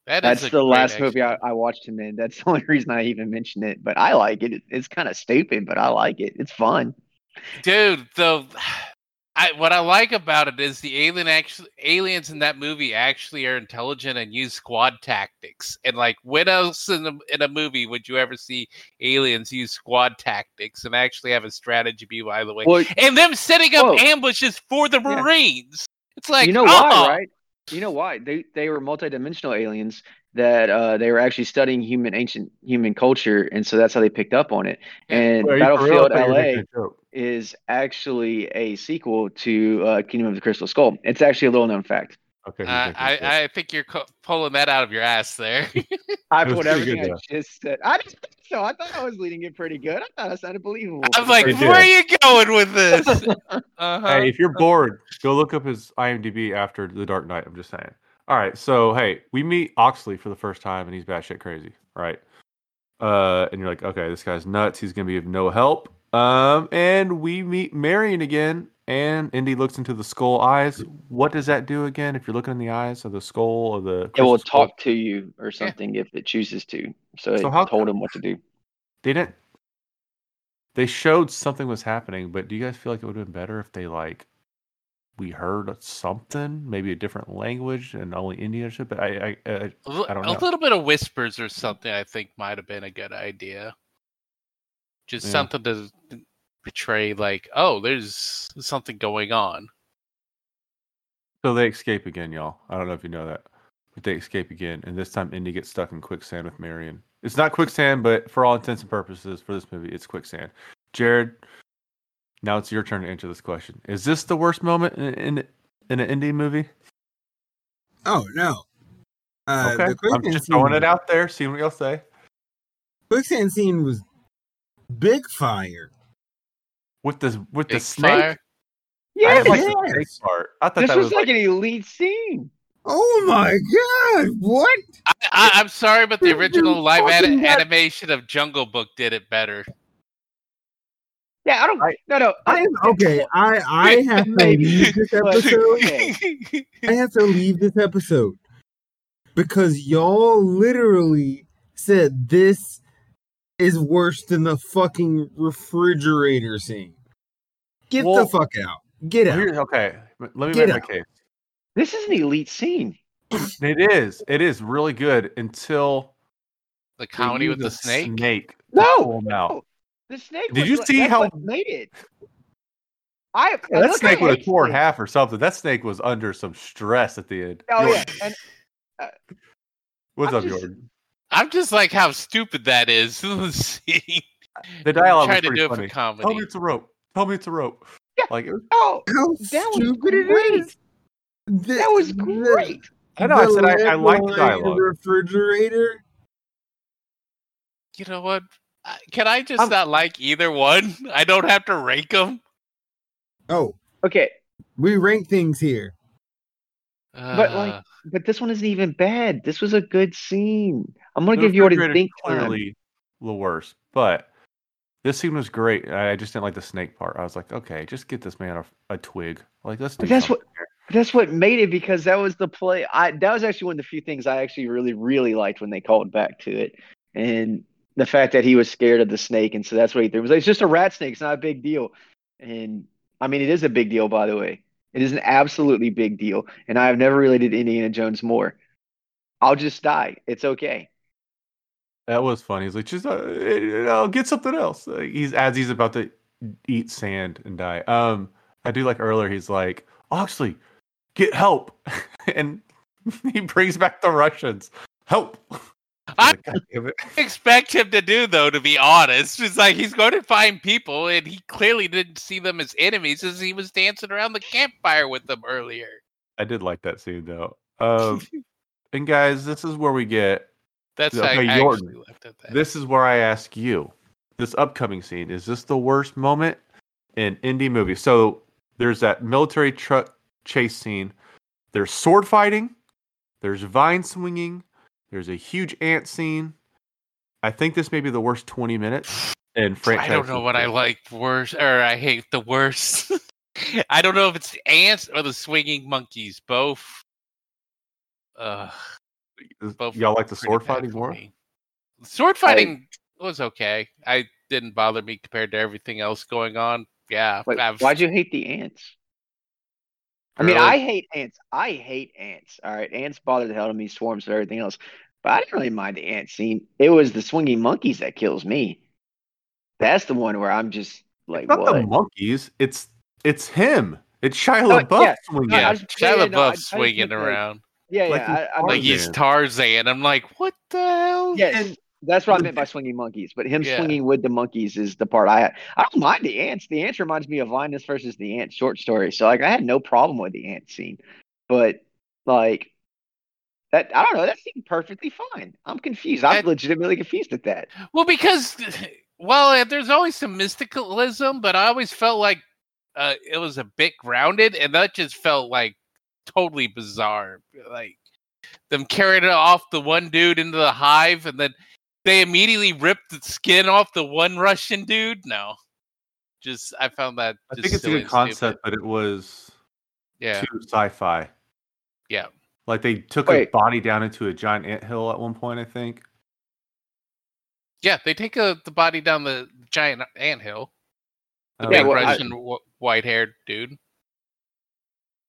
That That's the last movie I, I watched him in. That's <laughs> the only reason I even mentioned it. But I like it. It's kind of stupid, but I like it. It's fun. dude. The I what I like about it is the alien actually aliens in that movie actually are intelligent and use squad tactics. And like, when else in a, in a movie would you ever see aliens use squad tactics and actually have a strategy? Be by the way, Well, and them setting up Whoa. ambushes for the Yeah. Marines. It's like you know oh, why, uh-uh. right? You know why? They they were multidimensional aliens that uh, they were actually studying human ancient human culture, and so that's how they picked up on it. And Wait, are real? Battlefield thought you were LA making a joke. is actually a sequel to uh, Kingdom of the Crystal Skull. It's actually a little known fact. Okay, Uh, making a joke. I, I think you're co- pulling that out of your ass there. I <laughs> It was <laughs> put everything good, I just said. I didn't think so. I thought I was leading it pretty good. I thought I sounded believable. I'm like, Hey, where are you going with this? <laughs> Uh-huh. Hey, if you're bored, go look up his IMDb after The Dark Knight. I'm just saying. All right, so hey, we meet Oxley for the first time, and he's batshit crazy, right? Uh, and you're like, okay, this guy's nuts. He's gonna be of no help. Um, and we meet Marion again, and Indy looks into the skull eyes. What does that do again? If you're looking in the eyes of the skull of the, it will skull? talk to you or something if it chooses to. So, So it how told him what to do. They didn't. They showed something was happening, but do you guys feel like it would have been better if they like we heard something, maybe a different language and only Indy understood? But I, I, I I don't know. a little bit of whispers or something, I think, might have been a good idea. Just Yeah. something to betray, like, oh, there's something going on. so they escape again, y'all. I don't know if you know that, but they escape again, and this time Indy gets stuck in quicksand with Marion. It's not quicksand, but for all intents and purposes for this movie, it's quicksand. Jarred, now it's your turn to answer this question. Is this the worst moment in in, in an Indy movie? Oh no. Uh, okay, the I'm just scene, throwing it out there, seeing what y'all say. quicksand scene was big fire. With the with the snake. fire. I Yeah, like Yes. the snake part. I thought this that was, was like, like, an elite scene. Oh my god! What? I, I, I'm sorry, but the <laughs> original live fucking animation of Jungle Book did it better. Yeah, I don't. I- no, no. I am okay. <laughs> I I have to leave this <laughs> episode. I have to leave this episode because y'all literally said this is worse than the fucking refrigerator scene. Get Well- the fuck out. Get out. okay, let me Get make out. my case. This is an elite scene. It is. It is really good until The they comedy with the a snake. Snake. No, out. no. The snake. Did was you see how- what made it? I Yeah, that snake I would have hate tore in half or something. That snake was under some stress at the end. Oh Yorton, yeah, and uh, What's I'm up, just- Yorton? I'm just like how stupid that is. <laughs> the scene. The dialogue Trying was to pretty do it funny. for Tell me it's a rope. Tell me it's a rope. Yeah. Like it was, oh, How that was stupid it great. The- That was the- great. I know. I said I, I like the landline dialogue. Refrigerator. You know what? I- Can I just I'm- not like either one? <laughs> I don't have to rank them. Oh, Okay, we rank things here. But, like, Uh, but this one isn't even bad. This was a good scene. I'm gonna give you what to refrigerator's think time. clearly the worst, but this scene was great. I I just didn't like the snake part. I was like, okay, just get this man a, a twig. Like let's do But that's what- here. That's what made it because that was the play. I that was actually one of the few things I actually really really liked when they called back to it, and the fact that he was scared of the snake, and so that's what he threw. It was like, it's just a rat snake. It's not a big deal, and I mean it is a big deal by the way. It is an absolutely big deal, and I have never related to Indiana Jones more. I'll just die. It's okay. That was funny. He's like, just uh, I'll get something else. Uh, He's as he's about to eat sand and die. Um, I do like earlier. He's like, Oxley, get help, <laughs> and <laughs> he brings back the Russians. Help. <laughs> I- <laughs> Like, God damn it. expect him to do though, to be honest. It's like he's going to find people, and he clearly didn't see them as enemies as he was dancing around the campfire with them earlier. I did like that scene though. Um, <laughs> and guys, this is where we get. That's Okay, how I Yorton, actually left at that. This is where I ask you. This upcoming scene is this the worst moment in Indy movies? So there's that military truck chase scene. There's sword fighting. There's vine swinging. There's a huge ant scene. I think this may be the worst 20 minutes in franchise. I don't know what I like worse, or I hate the worst. <laughs> I don't know if it's the ants or the swinging monkeys. Both. Uh, both Y'all like the sword fighting more? me. Sword fighting was okay. I didn't bother me compared to everything else going on. Yeah, Wait, why'd you hate the ants? I mean, Really? I hate ants. I hate ants. All right, ants bother the hell out of me. Swarms and everything else, but I didn't really mind the ant scene. It was the swinging monkeys that kills me. That's the one where I'm just like, It's not what? the monkeys. It's it's him. It's Shia Oh, LaBeouf yeah. swinging. No, I yeah, was- Shia yeah, yeah, no, I- I LaBeouf swinging meant, like, around Yeah, Like yeah. he's I, I like he's Tarzan. Tarzan. I'm like, what the hell? yes, that's what I meant by swinging monkeys. But him Yeah. swinging with the monkeys is the part I I don't mind the ants. The ants reminds me of Leiningen versus the Ant short story. So like I had no problem with the ant scene, but like that I don't know. That seemed perfectly fine. I'm confused. I'm That- legitimately confused at that. Well, because <laughs> well, uh, there's always some mysticalism, but I always felt like uh, it was a bit grounded, and that just felt like totally bizarre. Like them carrying it off the one dude into the hive, and then they immediately ripped the skin off the one Russian dude. No, just I found that. I just think it's a good concept, stupid. but it was Yeah, too sci-fi. Yeah. Like they took Wait. a body down into a giant anthill at one point, I think. yeah. They take a, the body down the giant anthill. The Oh, big Yeah, well, I- Russian w- white-haired dude.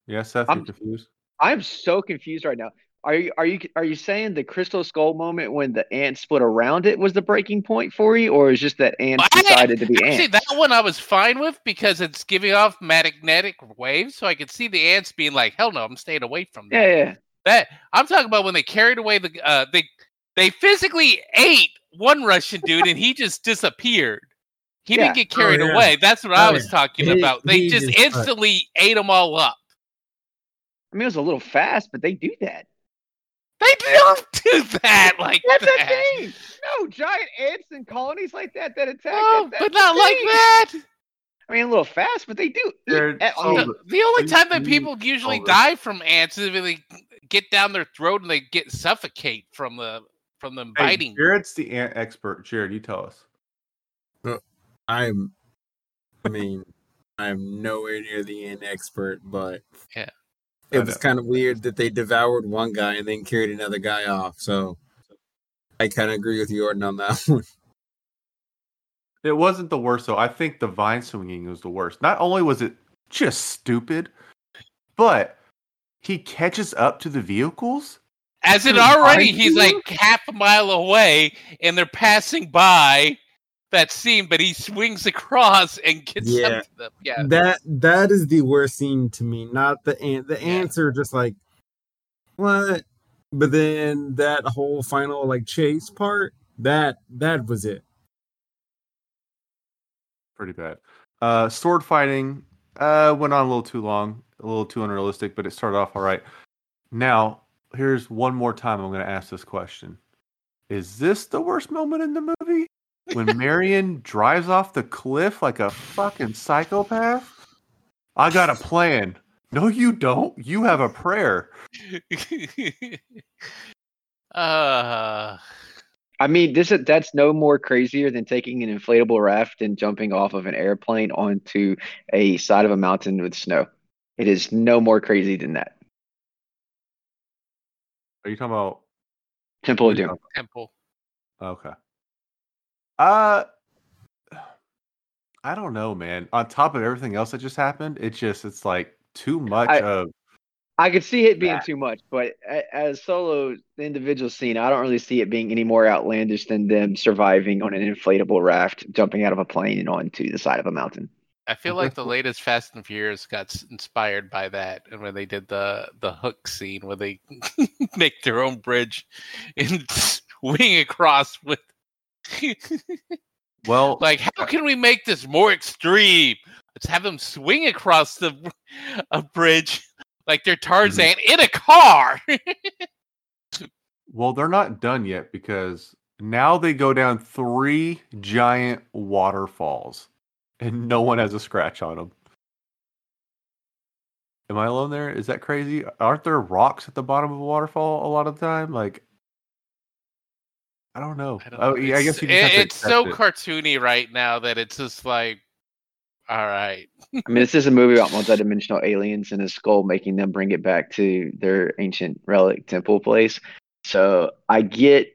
yeah, Seth, I'm- you're confused. I'm so confused right now. Are you are you are you saying the crystal skull moment when the ants split around it was the breaking point for you, or is just that ants I- decided to be Actually, ants? that one I was fine with because it's giving off magnetic waves, so I could see the ants being like, "Hell no, I'm staying away from that." Yeah, yeah. That I'm talking about when they carried away the uh, they they physically ate one Russian dude and he just disappeared. He Yeah. didn't get carried Oh, yeah. away. That's what I Oh, was yeah. talking He- about. They just just- instantly ate them all up. I mean, it was a little fast, but they do that. They don't do that <laughs> like That's that. a thing. No giant ants and colonies like that that attack. Oh, that- but not like that. I mean, a little fast, but they do. Jarred, I so mean, The, the only time that people usually die from ants is when they get down their throat and they get suffocate from the from them Hey, biting. Jarred's the ant expert. Jarred, you tell us. Uh, I'm, I mean, I'm nowhere near the ant expert, but Yeah. It was kind of weird that they devoured one guy and then carried another guy off. So I kind of agree with Yorton on that <laughs> one. It wasn't the worst though. I think the vine swinging was the worst. Not only was it just stupid, but he catches up to the vehicles. As in Behind already, he's like half a mile away, and they're passing by that scene, but he swings across and gets Yeah. up to them. Yeah, That that is the worst scene to me. Not the an- the Yeah. answer, just like what. But then that whole final like chase part, that that was it. Pretty bad. Uh, sword fighting uh, went on a little too long, a little too unrealistic, but it started off all right. Now, here's one more time I'm going to ask this question: Is this the worst moment in the movie when Marion drives off the cliff like a fucking psychopath? I got a plan. No, you don't. You have a prayer. <laughs> uh, I mean, this is that's no more crazier than taking an inflatable raft and jumping off of an airplane onto a side of a mountain with snow. It is no more crazy than that. Are you talking about? Temple of Doom. Temple. Okay. Uh I don't know, man. On top of everything else that just happened, it just it's like too much I- of I could see it being That- too much, but a- as solo the individual scene, I don't really see it being any more outlandish than them surviving on an inflatable raft, jumping out of a plane and onto the side of a mountain. I feel like the latest Fast and Furious got inspired by that, and when they did the the hook scene where they <laughs> make their own bridge and <laughs> swing across with. Well <laughs> like, how can we make this more extreme? Let's have them swing across the <laughs> a bridge like they're mm-hmm. Tarzan in a car. <laughs> well they're not done yet because now they go down three giant waterfalls and no one has a scratch on them. Am I alone there? Is that crazy? Aren't there rocks at the bottom of a waterfall a lot of the time? Like I don't know. I don't oh, know. yeah, I guess It's- you just have it- to it's so it. cartoony right now that it's just like, all right. I mean, this is a movie about multidimensional aliens and a skull making them bring it back to their ancient relic temple place. So I get,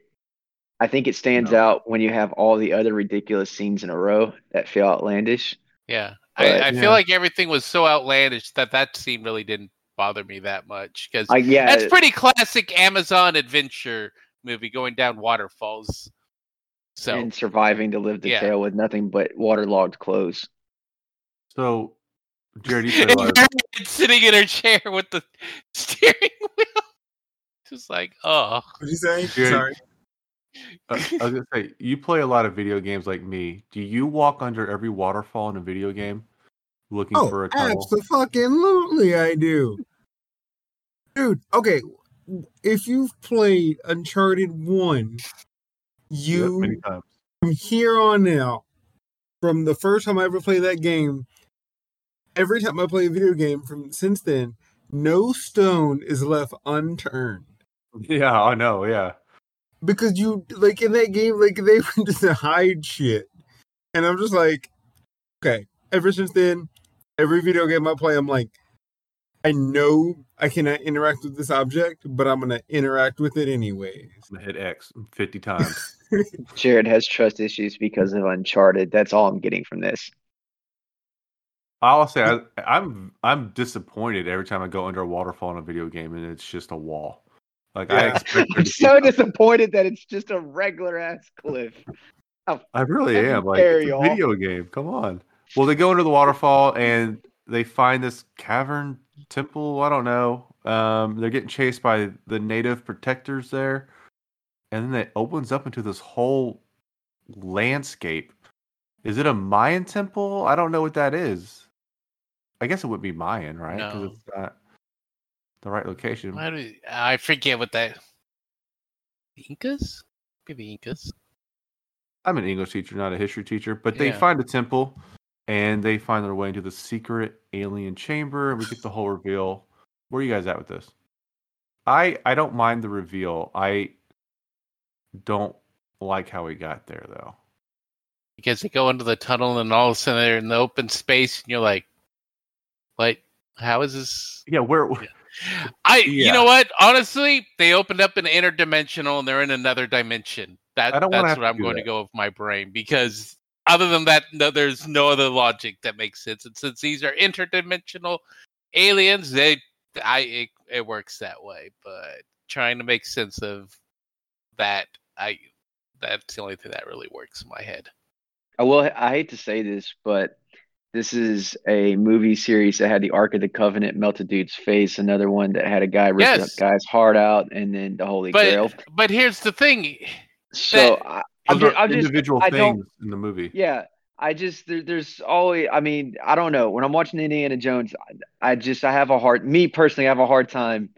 I think it stands No. out when you have all the other ridiculous scenes in a row that feel outlandish. Yeah, But- I, I Yeah. feel like everything was so outlandish that that scene really didn't bother me that much because Like, yeah, that's pretty classic Amazon adventure movie going down waterfalls. So and surviving to live the Yeah. tale with nothing but waterlogged clothes. So Jarred, <laughs> said a lot of Marion sitting in her chair with the <laughs> steering wheel, just like oh, What'd you say? Dude. Sorry. Uh, I was gonna say, you play a lot of video games like me. Do you walk under every waterfall in a video game, looking Oh, for a tunnel? absolutely, I do. Dude, okay. If you've played Uncharted One, Yep, you many times. from here on out, from the first time I ever played that game, every time I play a video game from since then, no stone is left unturned. Yeah, I know. Yeah, Because you like in that game, like they <laughs> went to hide shit. And I'm just like, okay, ever since then, every video game I play, I'm like, I know I cannot uh, interact with this object, but I'm gonna interact with it anyways. I'm gonna hit X fifty times. <laughs> Jarred has trust issues because of Uncharted. That's all I'm getting from this. I'll say I, I'm I'm disappointed every time I go under a waterfall in a video game and it's just a wall. Like I expect <laughs> I'm so something. disappointed that it's just a regular ass cliff. Oh, I really am. Like it's a y'all. video game. Come on. Well, they go into the waterfall and they find this cavern temple. I don't know. Um, they're getting chased by the native protectors there, and then it opens up into this whole landscape. Is it a Mayan temple? I don't know what that is. I guess it would be Mayan, right? Because No. it's not the right location. we- I forget what that Incas? Maybe Incas. I'm an English teacher, not a history teacher, but they Yeah. find a temple and they find their way into the secret alien chamber and we get the whole reveal. Where are you guys at with this? I I don't mind the reveal. I don't like how we got there though. because they go into the tunnel and all of a sudden they're in the open space and you're like, like, how is this? Yeah, where I, Yeah. you know what? Honestly, they opened up an interdimensional and they're in another dimension. That I don't that's what I'm going to go with my brain because other than that, no, there's no other logic that makes sense. And since these are interdimensional aliens, they, I, it, it works that way. But trying to make sense of that, I, that's the only thing that really works in my head. I will. I hate to say this, but this is a movie series that had the Ark of the Covenant melt a dude's face. Another one that had a guy rip Yes. a guy's heart out, and then the Holy Grail. But but here's the thing. So I, I'm Those just, are I'm just, individual things in the movie. Yeah, I just there, there's always. I mean, I don't know. When I'm watching Indiana Jones, I, I just I have a hard. Me personally, I have a hard time.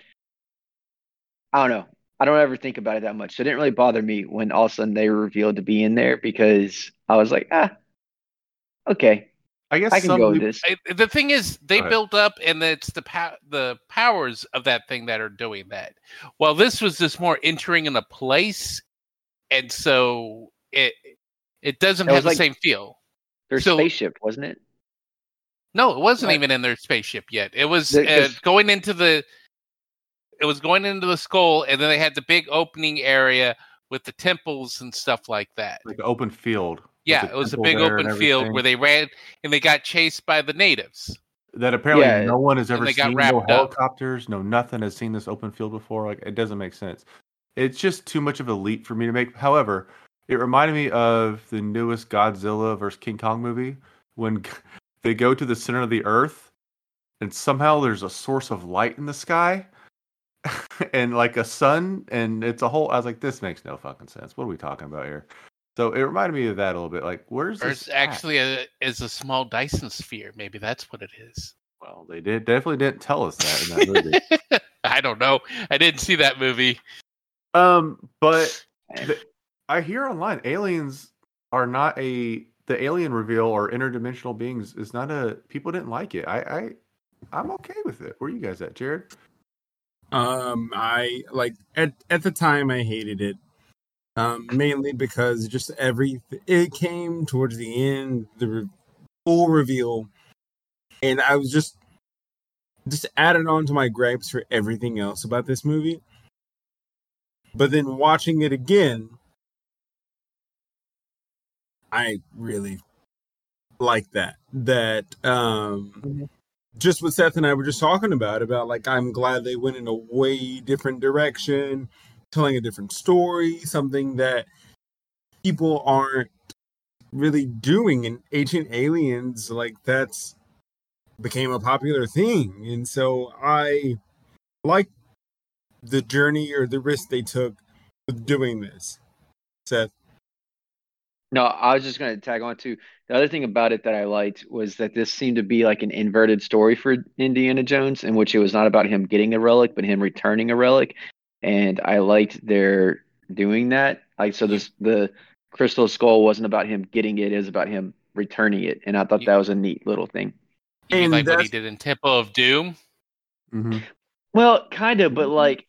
I don't know. I don't ever think about it that much. So it didn't really bother me when all of a sudden they were revealed to be in there because I was like, ah, okay, I guess I can some go with this. I, the thing is, they Go built up, and it's the pow- the powers of that thing that are doing that. Well, this was just more entering in a place, and so it it doesn't It have the like- same feel. Their So- spaceship, wasn't it? No, it wasn't What? even in their spaceship yet. It was The- uh, going into the. It was going into the skull, and then they had the big opening area with the temples and stuff like that. like open field. Yeah, it was a big open field where they ran and they got chased by the natives. that apparently Yeah, no one has ever they got seen. No wrapped up. helicopters, no nothing has seen this open field before. Like it doesn't make sense. It's just too much of a leap for me to make. However, it reminded me of the newest Godzilla versus King Kong movie when <laughs> they go to the center of the earth and somehow there's a source of light in the sky <laughs> and like a sun and it's a whole I was like this makes no fucking sense. What are we talking about here? So it reminded me of that a little bit. Like where's Or this actually a is a small Dyson sphere. Maybe that's what it is. well, they did definitely didn't tell us that in that movie. <laughs> I don't know. I didn't see that movie. Um, but the, I hear online aliens are not a the alien reveal or interdimensional beings is not a people didn't like it. I I I'm okay with it. Where you guys at, Jarred? Um, I like at at the time I hated it, um, mainly because just every it came towards the end, the re- full reveal, and I was just just added on to my gripes for everything else about this movie. But then watching it again, I really like that. That um just what Seth and I were just talking about, about like I'm glad they went in a way different direction, telling a different story, something that people aren't really doing in Ancient Aliens. Like that's became a popular thing, and so I like the journey or the risk they took with doing this. Seth, No, I was just going to tag on to the other thing about it that I liked was that this seemed to be like an inverted story for Indiana Jones, in which it was not about him getting a relic, but him returning a relic. And I liked their doing that. Like, so this the crystal skull wasn't about him getting it; it was about him returning it. And I thought that was a neat little thing. You mean And like what he did in Temple of Doom? Mm-hmm. Well, kind of, but like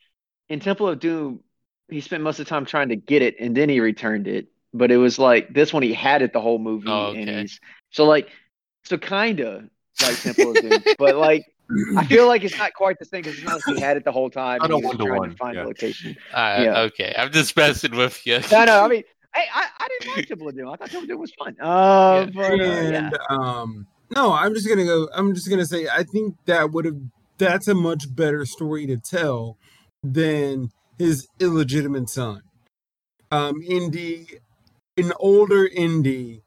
in Temple of Doom, he spent most of the time trying to get it, and then he returned it. But it was like this one, he had it the whole movie, Oh, and he's so like, so kind of like Temple of Doom, but like I feel like it's not quite the same because it's not like he had it the whole time. <laughs> Not and a he was trying one-to-one, find yeah. a location. Uh, Yeah. Okay, I'm just messing with you. <laughs> No, no, I mean, <laughs> hey, I, I didn't like Temple of Doom. I thought Temple of Doom was fun. Uh, Yeah. but uh, yeah. um no i'm just gonna go i'm just gonna say i think that would have that's a much better story to tell than his illegitimate son. Um indy an older indy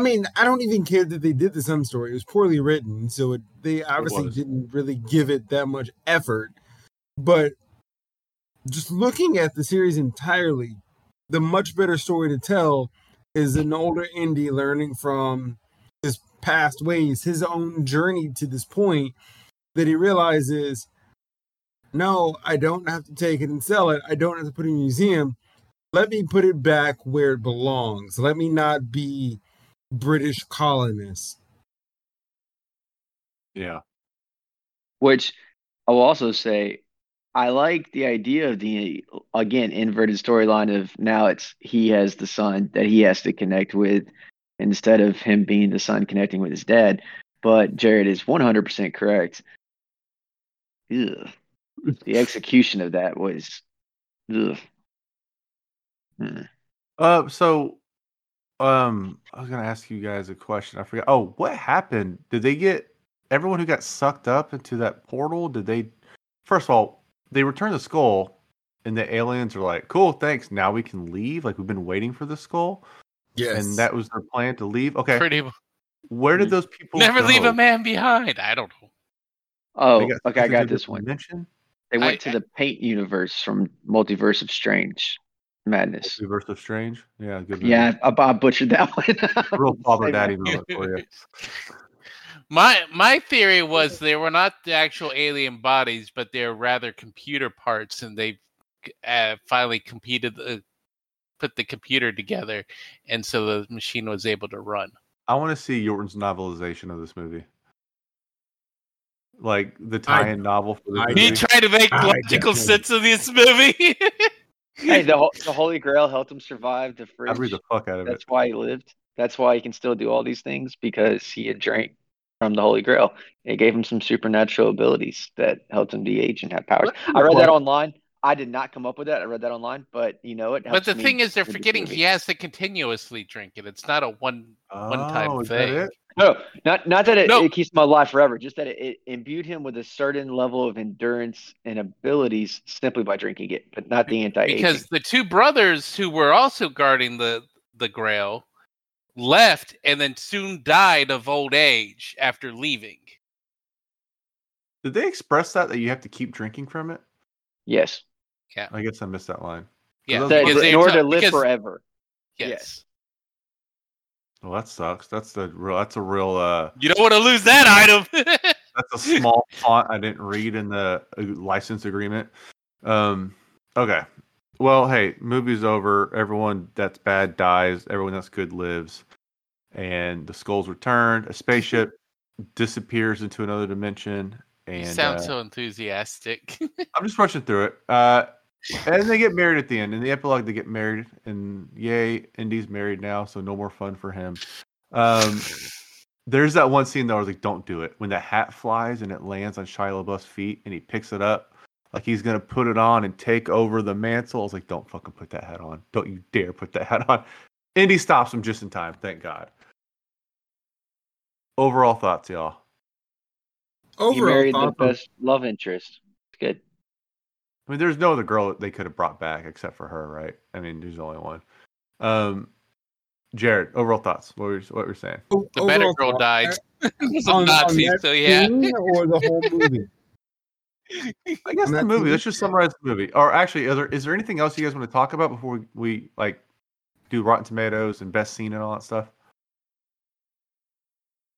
i mean i don't even care that they did the son story. It was poorly written so it, they obviously was. didn't really give it that much effort. But just looking at the series entirely the much better story to tell is an older Indy learning from his past ways, his own journey to this point that he realizes, no, I don't have to take it and sell it. I don't have to put it in a museum. Let me put it back where it belongs. Let me not be British colonists. Yeah. Which I will also say, I like the idea of the again inverted storyline of now it's he has the son that he has to connect with instead of him being the son connecting with his dad. But Jarred is 100% correct. ugh. The execution of that was ugh. Hmm. Uh, so, um, I was gonna ask you guys a question. I forgot. Oh, what happened? Did they get everyone who got sucked up into that portal? Did they? First of all, they returned the skull, and the aliens are like, "Cool, thanks. Now we can leave. Like we've been waiting for the skull, Yes. and that was their plan to leave." Okay, Pretty where did those people never leave a man behind. I don't know. Oh, got okay, I got this one. Dimension, They went I- to the paint universe from Multiverse of Strange Madness. Multiverse of Strange. Yeah, good. movie. Yeah, I, I butchered that <laughs> one. real <laughs> father daddy moment for you. <laughs> My my theory was they were not the actual alien bodies, but they're rather computer parts, and they uh, finally competed the put the computer together, and so the machine was able to run. I want to see Yorton's novelization of this movie. Like the tie-in novel for this I- movie. He tried to make I logical sense of this movie. <laughs> hey, the, the Holy Grail helped him survive the I read the fuck out of it. That's why he lived. That's why he can still do all these things because he had drank from the Holy Grail. It gave him some supernatural abilities that helped him de-age and have powers. I read that online. I did not come up with that. I read that online, but you know it. but the me thing is, they're forgetting movie. he has to continuously drink it. It's not a one one-time Oh, that thing. It? No, not not that it, No. it keeps him alive forever. Just that it, it imbued him with a certain level of endurance and abilities simply by drinking it, but not the anti-aging. because the two brothers who were also guarding the the grail left and then soon died of old age after leaving Did they express that that you have to keep drinking from it? yes, I guess I missed that line. yeah That- were- because they in order to live because- forever. yes. yes. Well, that sucks. That's the real. That's a real. uh you don't want to lose that item <laughs> That's a small font I didn't read in the uh, license agreement. Um. Okay. Well, hey, movie's over. Everyone that's bad dies. Everyone that's good lives. And the skull's returned. A spaceship disappears into another dimension. And you sound uh, so enthusiastic <laughs> I'm just rushing through it. Uh, and they get married at the end. In the epilogue, they get married, and yay, Indy's married now, so no more fun for him. Um, there's that one scene though, I was like, "Don't do it." When the hat flies and it lands on Shia LaBeouf's feet, and he picks it up like he's gonna put it on and take over the mantle. I was like, "Don't fucking put that hat on! Don't you dare put that hat on!" Indy stops him just in time. Thank God. Overall thoughts, y'all. He Overall, married the thoughts on- best love interest. It's good. I mean, there's no other girl that they could have brought back except for her, right? I mean, there's only one. Um, Jarred, overall thoughts? What were you, what were you saying? o- the better girl thought- died <laughs> It was on- on Nazi, so yeah or the whole <laughs> movie. I guess On the movie. TV Let's just summarize the movie. Or actually, is there is there anything else you guys want to talk about before we, we like do Rotten Tomatoes and best scene and all that stuff?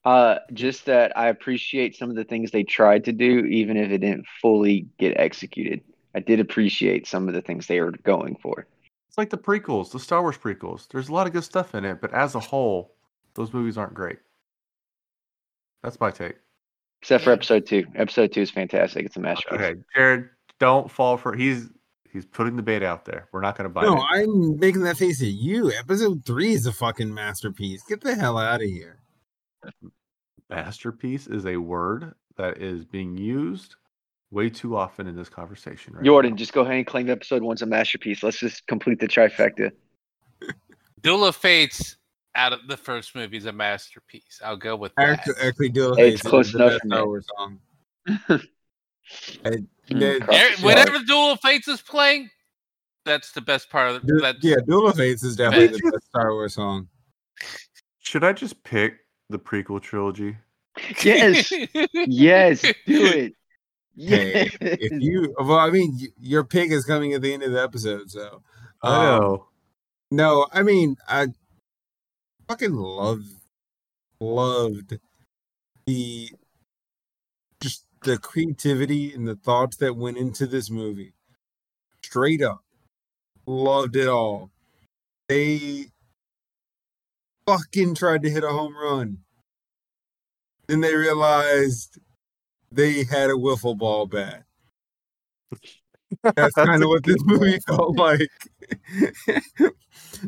Uh, just that I appreciate some of the things they tried to do, even if it didn't fully get executed. I did appreciate some of the things they were going for. It's like the prequels, the Star Wars prequels. There's a lot of good stuff in it, but as a whole, those movies aren't great. That's my take. Except for episode two. Episode two is fantastic. It's a masterpiece. Okay, Jarred, don't fall for. He's he's putting the bait out there. We're not going to buy No, it. No, I'm making that face at you. Episode three is a fucking masterpiece. Get the hell out of here. masterpiece is a word that is being used way too often in this conversation right Yorton, now. just go ahead and claim episode one's a masterpiece. Let's just complete the trifecta. <laughs> Duel of Fates out of the first movie is a masterpiece. I'll go with that. Actually, actually Duel of Hey, Fates is close the enough best. Star Wars song. <laughs> And mm, that- cross whenever Duel of Fates is playing, that's the best part of the. That's, yeah, Duel of Fates is definitely Did the best Star Wars song. Should I just pick the prequel trilogy? Yes. <laughs> Yes, do it. Hey, If <laughs> you, well, I mean, your pick is coming at the end of the episode, so I um, know. No, I mean, I fucking love, loved the just the creativity and the thoughts that went into this movie. Straight up, loved it all. They fucking tried to hit a home run. Then they realized they had a wiffle ball bat. That's kind of what this movie <laughs> felt like.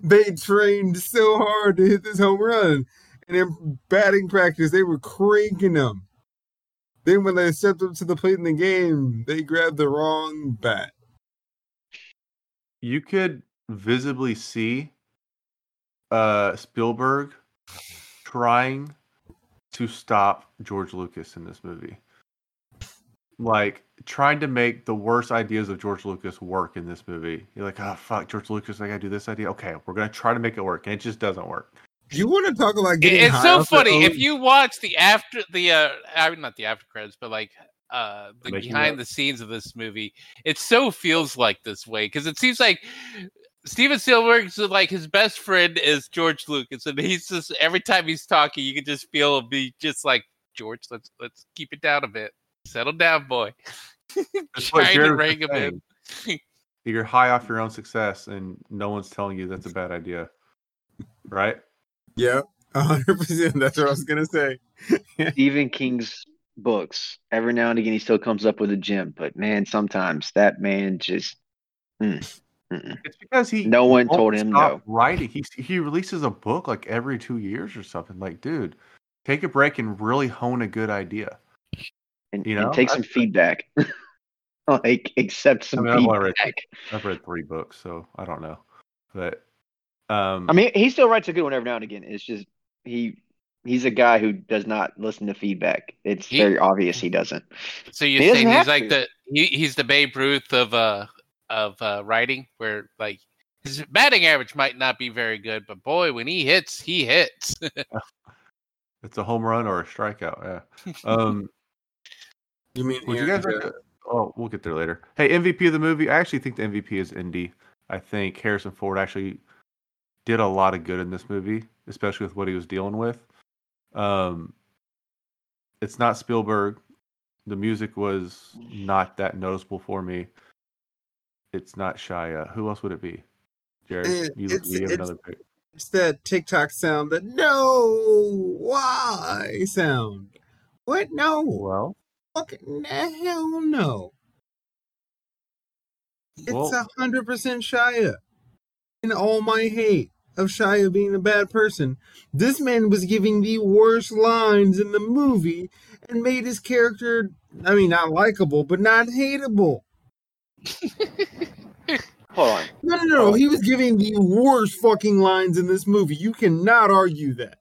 they trained so hard to hit this home run, and in batting practice, they were cranking them. Then when they stepped up to the plate in the game, they grabbed the wrong bat. You could visibly see uh Spielberg trying to stop George Lucas in this movie. Like trying to make the worst ideas of George Lucas work in this movie. You're like, oh fuck, George Lucas, I gotta do this idea. Okay, we're gonna try to make it work, and it just doesn't work. You want to talk about getting it's high so funny if you watch the after the uh I mean not the after credits but like uh the Making behind of. the scenes of this movie it so feels like this way because it seems like Steven Spielberg's like his best friend is George Lucas and he's just every time he's talking you can just feel him be just like George let's let's keep it down a bit settle down boy That's what trying to Jared him in. You're high off your own success, and no one's telling you that's a bad idea, right? Yeah, hundred percent. That's what I was gonna say. <laughs> Stephen King's books. Every now and again, he still comes up with a gem, but man, sometimes that man just. mm. It's because he No one told him stop no. writing. He he releases a book like every two years or something. Like, dude, take a break and really hone a good idea. And, You and know, take some that's- feedback. <laughs> like accept some mean, I've read- feedback. I've read three books, so I don't know, but um, I mean, he still writes a good one every now and again. It's just he he's a guy who does not listen to feedback. It's He- very obvious he doesn't. so you're He saying he's like to. the he, he's the Babe Ruth of uh of uh writing where like his batting average might not be very good but boy when he hits he hits <laughs> it's a home run or a strikeout. Yeah. Um, You mean would you guys? Like, oh, we'll get there later. Hey, MVP of the movie. I actually think the MVP is Indy. I think Harrison Ford actually did a lot of good in this movie, especially with what he was dealing with. Um, it's not Spielberg. The music was not that noticeable for me. It's not Shia. Who else would it be? Jarred, Eh, you, it's- you have it's- another pick. It's that TikTok sound, that no, why sound. What? No, Well, fucking hell no. It's a hundred percent Shia. In all my hate of Shia being a bad person, this man was giving the worst lines in the movie and made his character, I mean, not likable, but not hateable. <laughs> Hold on. No, no, no. He was giving the worst fucking lines in this movie. You cannot argue that.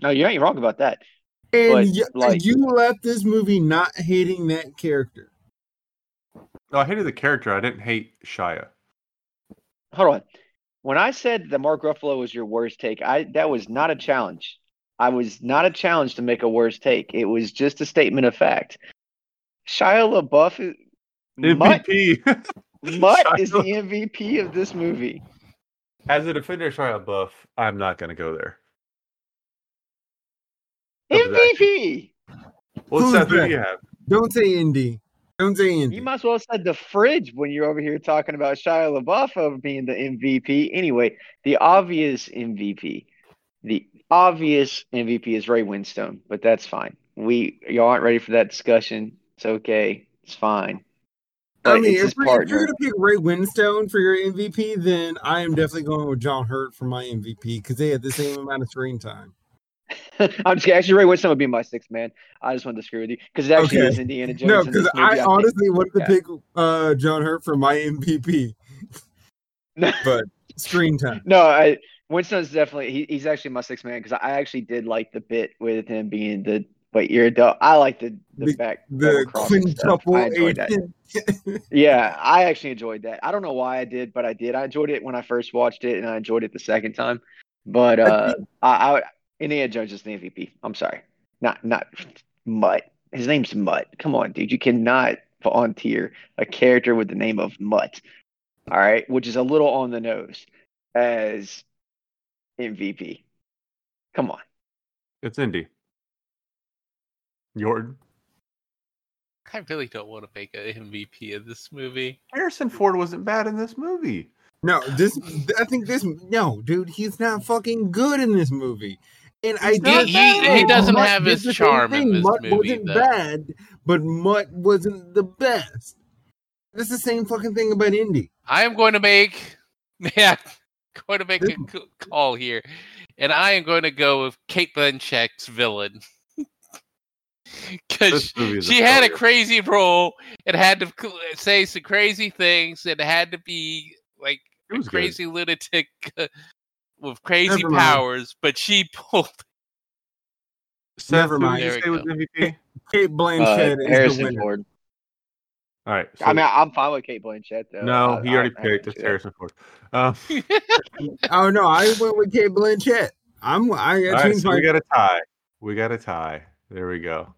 No, you ain't wrong about that. And But, y- like- you left this movie not hating that character. no, I hated the character. I didn't hate Shia. Hold on. When I said that Mark Ruffalo was your worst take, I that was not a challenge. I was not a challenge to make a worst take. It was just a statement of fact. Shia LaBeouf, is, MVP. <laughs> Mutt Shia is the MVP of this movie. As a defender of Shia LaBeouf, I'm not going to go there. Of his acting. MVP. Well, Who's Seth, that? do you have? Don't say Indy. Don't say Indy. You might as well have said the fridge when you're over here talking about Shia LaBeouf of being the MVP. Anyway, the obvious MVP, the obvious MVP is Ray Winstone, but that's fine. We y'all aren't ready for that discussion. It's okay. It's fine. I mean, if, if you're gonna pick Ray Winstone for your MVP, then I am definitely going with John Hurt for my MVP because they had the same amount of screen time. <laughs> I'm just kidding. actually Ray Winstone would be my sixth man. I just wanted to screw with you because it actually Okay. is Indiana Jones. No, because. I think- honestly wanted to pick uh, John Hurt for my MVP, <laughs> but screen time. No, I Winstone's definitely he, he's actually my sixth man because I actually did like the bit with him being the but you're a dog. I like the the, The- back The quintuple I enjoyed that. <laughs> Yeah, I actually enjoyed that. I don't know why I did, but I did. I enjoyed it when I first watched it, and I enjoyed it the second time. But uh, I, I Indiana Jones is the MVP. I'm sorry, not not Mutt. His name's Mutt. Come on, dude. You cannot volunteer a character with the name of Mutt. All right, which is a little on the nose as MVP. Come on. It's Indy. Yorton. I really don't want to make an MVP of this movie Harrison Ford wasn't bad in this movie. No, this I think this no, dude, he's not fucking good in this movie. And I He's did not He- he- he doesn't Mutt have his the same charm in thing. this Mutt movie, wasn't though. bad, but Mutt wasn't the best. That's the same fucking thing about Indy. I am going to make <laughs> yeah, going to make a call here, and I am going to go with Cate Blanchett's villain. <laughs> because This movie is a she had a crazy role and had to say some crazy things and had to be like It a was good. crazy lunatic uh, <laughs> with crazy Never mind. powers, but she <laughs> pulled. Seth, Never mind. did you There say we MVP? Cate Uh, Blanchett is the winner. Ford. All right. I mean, I'm fine with Cate Blanchett though. no, I- he I- already I picked. don't It's do. Harrison Ford. Um, <laughs> <laughs> Oh no, I went with Cate Blanchett. I'm I, I all right, so my we got a tie. We got a tie. There we go.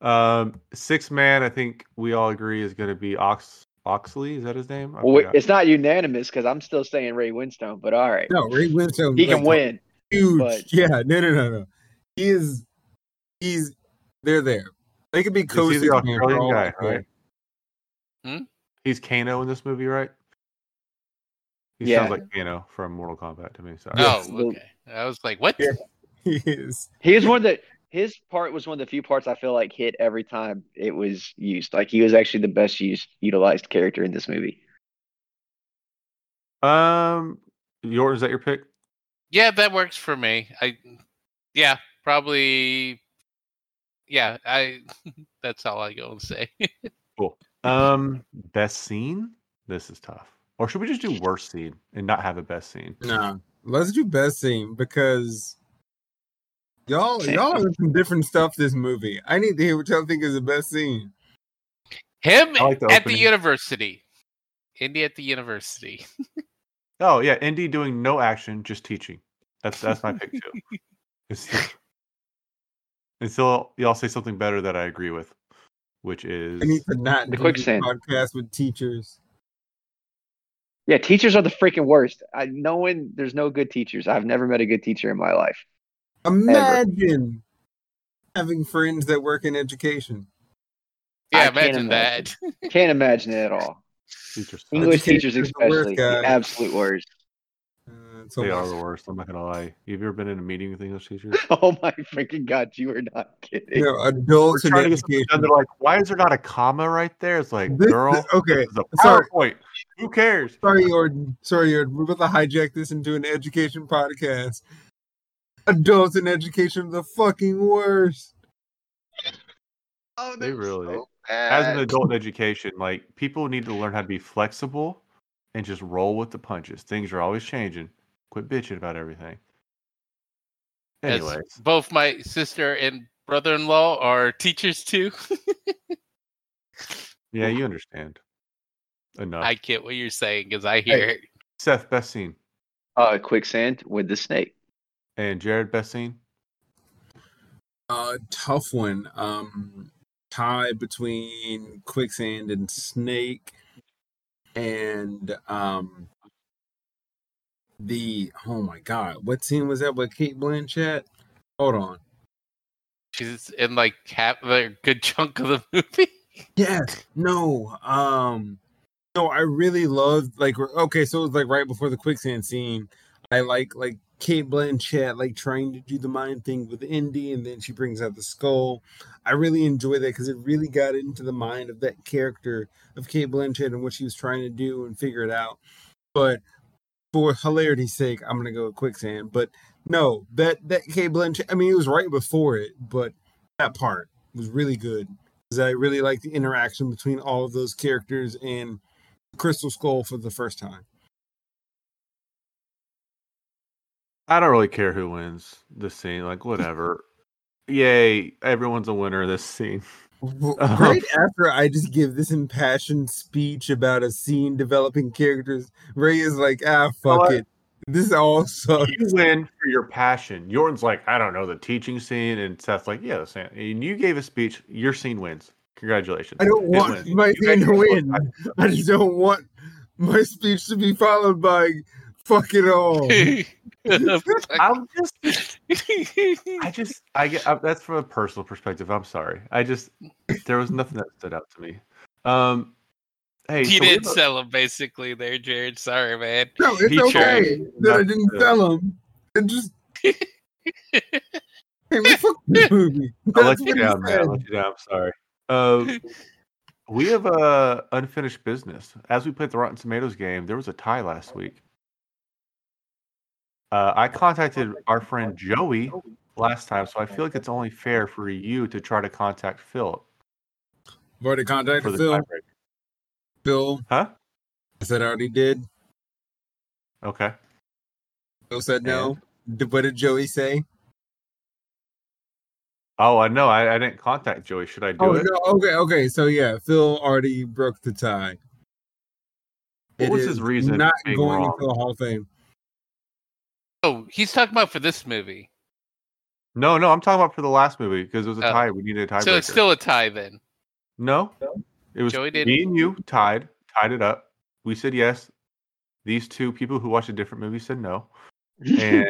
Um, six man. I think we all agree is going to be Ox Oxley. Is that his name? Well, it's not unanimous because I'm still saying Ray Winstone, but all right, no Ray Winstone. he can like, win. Huge. but- <laughs> Yeah, no, no, no, no. He is. He's. They're there. They could be Is he co the Australian guy, right? Hmm? He's Kano in this movie, right? He Yeah. sounds like Kano from Mortal Kombat to me. Sorry. Yes. Oh, okay. I was like, what? Yeah. <laughs> He is. He was one of the his part was one of the few parts I feel like hit every time it was used. Like he was actually the best used utilized character in this movie. Um, yours is that your pick? Yeah, that works for me. I, yeah, probably. Yeah, I. <laughs> That's all I go and say. <laughs> Cool. Um, best scene. This is tough. Or should we just do worst scene and not have a best scene? No, let's do best scene because y'all Same. y'all have some different stuff this movie. I need to hear what y'all think is the best scene. Him like the at the university. Indy at the university. <laughs> Oh yeah, Indy doing no action, just teaching. That's that's my pick too. <laughs> It's- Until y'all say something better that I agree with, which is I need to not The do quicksand. this podcast with teachers. Yeah, teachers are the freaking worst. I no one there's no good teachers. I've never met a good teacher in my life. Imagine having friends that work in education. Yeah, I can't imagine that. <laughs> Can't imagine it at all. teachers. English Education teachers is the worst, especially. The absolute worst. Uh, it's They are the worst. I'm not gonna lie. Have You've ever been in a meeting with English teachers? <laughs> Oh my freaking god, you are not kidding. you know, We're adults in trying to education. done. They're like, "Why is there not a comma right there?" It's like, This- girl, okay, this is a sorry. PowerPoint. Who cares? Sorry, Yorton. Sorry, Yorton. We're about to hijack this into an education podcast. Adults in education are the fucking worst. Oh, They really- so As an adult in education, like people need to learn how to be flexible and just roll with the punches. Things are always changing. Quit bitching about everything. As Anyways, both my sister and brother-in-law are teachers too. <laughs> yeah, you understand. Enough. I get what you're saying because I hear it. Seth, best scene, Uh, quicksand with the snake. And Jarred, best scene. Uh, tough one. Um, tie between quicksand and snake, and um, the oh my god, what scene was that with Cate Blanchett? Hold on. She's in like half a good chunk of the <laughs> movie. Yes. No. Um. No, I really loved like okay, so it was like right before the quicksand scene. I like like Cate Blanchett like trying to do the mind thing with Indy, and then she brings out the skull. I really enjoy that because it really got into the mind of that character of Cate Blanchett and what she was trying to do and figure it out. But for hilarity's sake, I'm gonna go with quicksand. But no, that that Cate Blanchett. I mean, it was right before it, but that part was really good because I really like the interaction between all of those characters and Crystal Skull for the first time. I don't really care who wins this scene. Like, whatever. Yay! Everyone's a winner of this scene. W-. <laughs> Right after I just give this impassioned speech about a scene developing characters, Ray is like, ah, fuck it. This all sucks. You win for your passion. Yorton's like, I don't know the teaching scene, and Seth's like, yeah, the scene. And you gave a speech. Your scene wins. Congratulations. I don't It want wins. my You scene to are win. I just don't want my speech to be followed by fuck it all. <laughs> <laughs> I'm just, I <laughs> just, I get I, that's from a personal perspective. I'm sorry. I just, there was nothing that stood out to me. Um, hey, you so didn't have a- sell him basically there, Jarred. Sorry, man. No, it's He okay that I didn't good. sell him. It just. <laughs> hey, man, fuck this movie. I'll let you down, man. I'll let you down. I'm sorry. Uh, we have uh, unfinished business. As we played the Rotten Tomatoes game, there was a tie last week. Uh, I contacted our friend Joey last time, so I feel like it's only fair for you to try to contact Phil I've already contacted Phil. Phil, Huh? I said I already did. Okay. Phil said no. D- What did Joey say? Oh, I know. I, I didn't contact Joey. Should I do oh it? no. Okay. Okay. So yeah, Phil already broke the tie. What It was his reason Not going wrong? into the Hall of Fame. Oh, he's talking about for this movie. No, no. I'm talking about for the last movie because it was a Oh. tie. We needed a tiebreaker. So it's still a tie then. no. It was Joey did- me and you tied, tied it up. We said yes. These two people who watched a different movie said no, and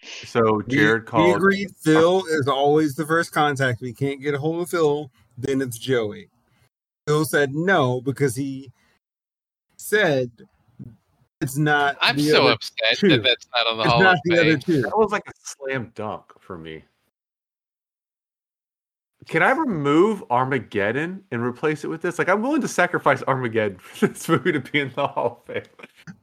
<laughs> so We- Jarred We called. agreed. Phil is always the first contact. We can't get a hold of Phil. Then it's Joey. Phil said no because he said it's not. I'm the so other- upset two. that that's not on the It's Hall not of the other Fame. two. That was like a slam dunk for me. Can I remove Armageddon and replace it with this? Like, I'm willing to sacrifice Armageddon for this movie to be in the Hall of Fame.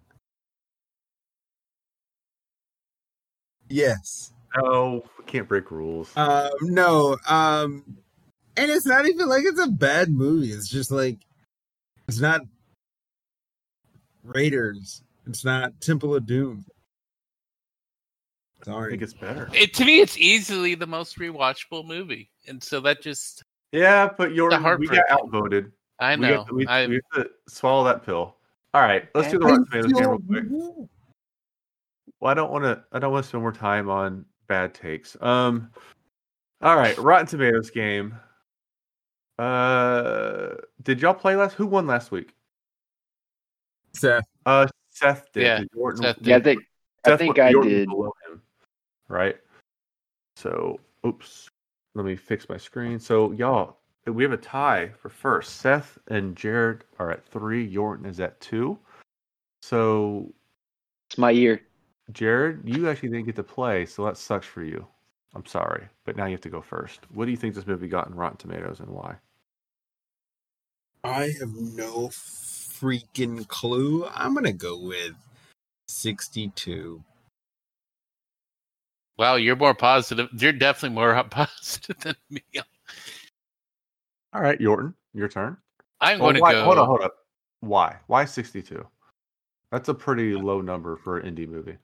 Yes. No, we can't break rules. Um, no. Um, and it's not even like it's a bad movie. It's just like it's not Raiders. It's not Temple of Doom. I Sorry. think it's better. It, to me, it's easily the most rewatchable movie, and so that just Yeah, but you're The we got outvoted. I We, know. have to, we, I, we have to swallow that pill. All right, let's do the Rotten Tomatoes game real feel- quick. Well, I don't want to. I don't want to spend more time on bad takes. Um, all right, Rotten Tomatoes game. Uh, did y'all play last? Who won last week? Seth. Uh, Seth did. Yeah, Yorton, Seth Yeah, I think I think I Yorton did. below him, right? So, oops. Let me fix my screen. So, y'all, we have a tie for first. Seth and Jarred are at three. Yorton is at two. So, It's my year. Jarred, you actually didn't get to play, so that sucks for you. I'm sorry, but now you have to go first. What do you think this movie got in Rotten Tomatoes and why? I have no freaking clue. I'm gonna go with sixty-two. wow, you're more positive. You're definitely more <laughs> positive than me. All right, Yorton, your turn. I'm oh, Well, going to why- go. Hold on, hold up. Why? Why 62? That's a pretty uh, low number for an Indy movie.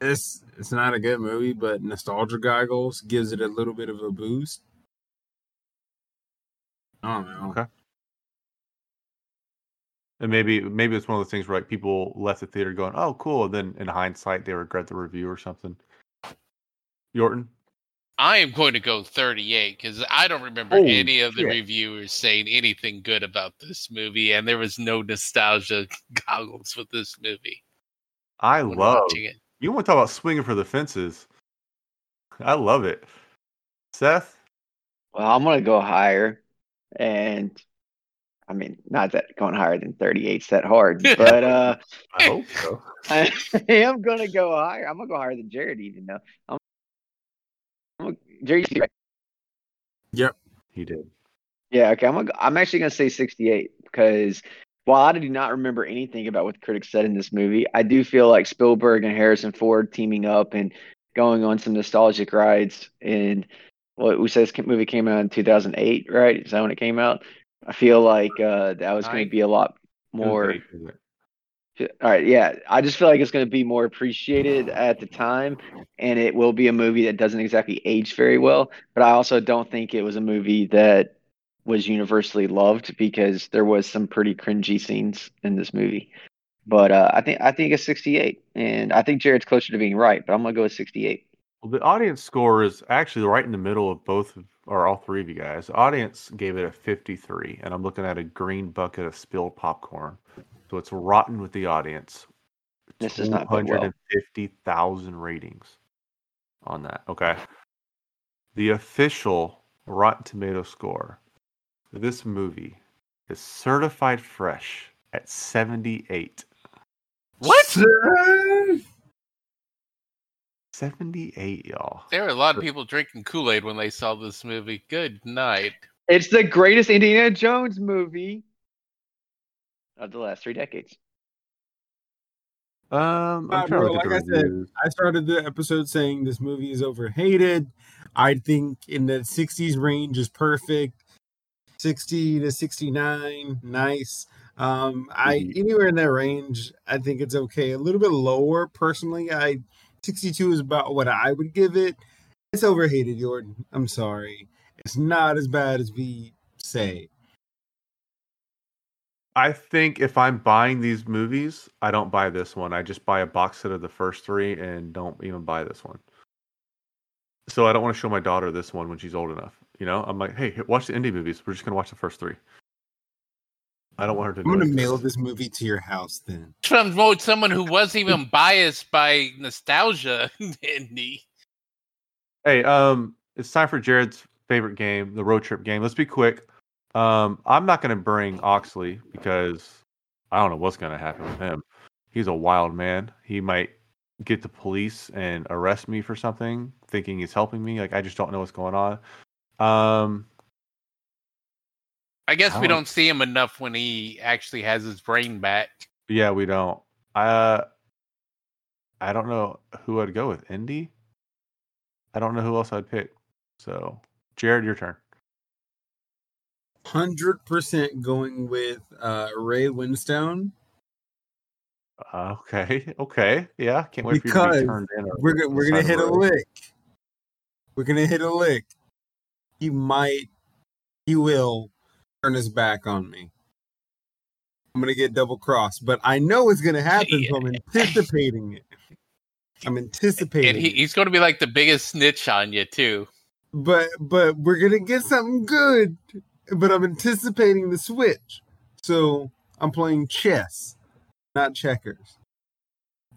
It's it's not a good movie, but nostalgia goggles gives it a little bit of a boost. I don't know. Okay. And maybe maybe it's one of those things where like people left the theater going, "Oh, cool," and then in hindsight they regret the review or something. Yorton, I am going to go 38 because I don't remember Holy any of the shit. reviewers saying anything good about this movie, and there was no nostalgia <laughs> goggles with this movie. I when love. it. You want to talk about swinging for the fences? I love it. Seth, Well, I'm gonna go higher, and I mean, not that going higher than 38's that hard, <laughs> but uh, I hope so. <laughs> I am gonna go higher. I'm gonna go higher than Jarred, even though I'm. I'm gonna, Jarred, you right? He did. Yeah, okay. I'm gonna, I'm actually gonna say 68 because while I do not remember anything about what the critics said in this movie, I do feel like Spielberg and Harrison Ford teaming up and going on some nostalgic rides. And what we said this movie came out in 2008, right? Is that when it came out? I feel like uh, that was going to be a lot more. eight, isn't it? All right, yeah. I just feel like it's going to be more appreciated at the time, and it will be a movie that doesn't exactly age very well. But I also don't think it was a movie that was universally loved because there was some pretty cringy scenes in this movie. But uh, I think I think it's 68, and I think Jarred's closer to being right. But I'm gonna go with 68. Well, the audience score is actually right in the middle of both of, or all three of you guys. The audience gave it a 53, and I'm looking at a green bucket of spilled popcorn. So it's rotten with the audience. This is not 150,000 well. ratings on that. Okay. The official Rotten Tomato score for this movie is certified fresh at 78. What? 78, y'all. There were a lot of people drinking Kool Aid when they saw this movie. Good night. It's the greatest Indiana Jones movie of the last three decades. Um, I'm Uh, bro, to look at like the I said. I started the episode saying this movie is overhated. I think in the 60s range is perfect. 60 to 69, nice. Um, I Mhm. anywhere in that range, I think it's okay. A little bit lower, personally. I 62 is about what I would give it. It's overhated, Yorton. I'm sorry. It's not as bad as we say. I think if I'm buying these movies, I don't buy this one. I just buy a box set of the first three and don't even buy this one. So I don't want to show my daughter this one when she's old enough. You know, I'm like, hey, watch the Indy movies. We're just gonna watch the first three. I don't want her to. I'm gonna know mail this movie to your house then. From someone who wasn't even <laughs> biased by nostalgia, <laughs> Indy. Hey, um, it's time for Jarred's favorite game, the road trip game. Let's be quick. Um, I'm not gonna bring Oxley because I don't know what's gonna happen with him. He's a wild man. He might get the police and arrest me for something, thinking he's helping me. Like I just don't know what's going on. Um, I guess I we don't- don't see him enough when he actually has his brain back. yeah, we don't. Uh, I don't know who I'd go with. Indy. I don't know who else I'd pick. So, Jarred, your turn. Hundred percent going with uh, Ray Winstone. Uh, okay, okay, yeah. Can't wait for you to Because be turned in. or We're gonna we're gonna hit the a lick. We're gonna hit a lick. He might, he will turn his back on me. I'm gonna get double crossed, but I know it's gonna happen. So I'm anticipating it. I'm anticipating. And he, he's going to be like the biggest snitch on you, too. but but we're gonna get something good. But I'm anticipating the switch, so I'm playing chess, not checkers.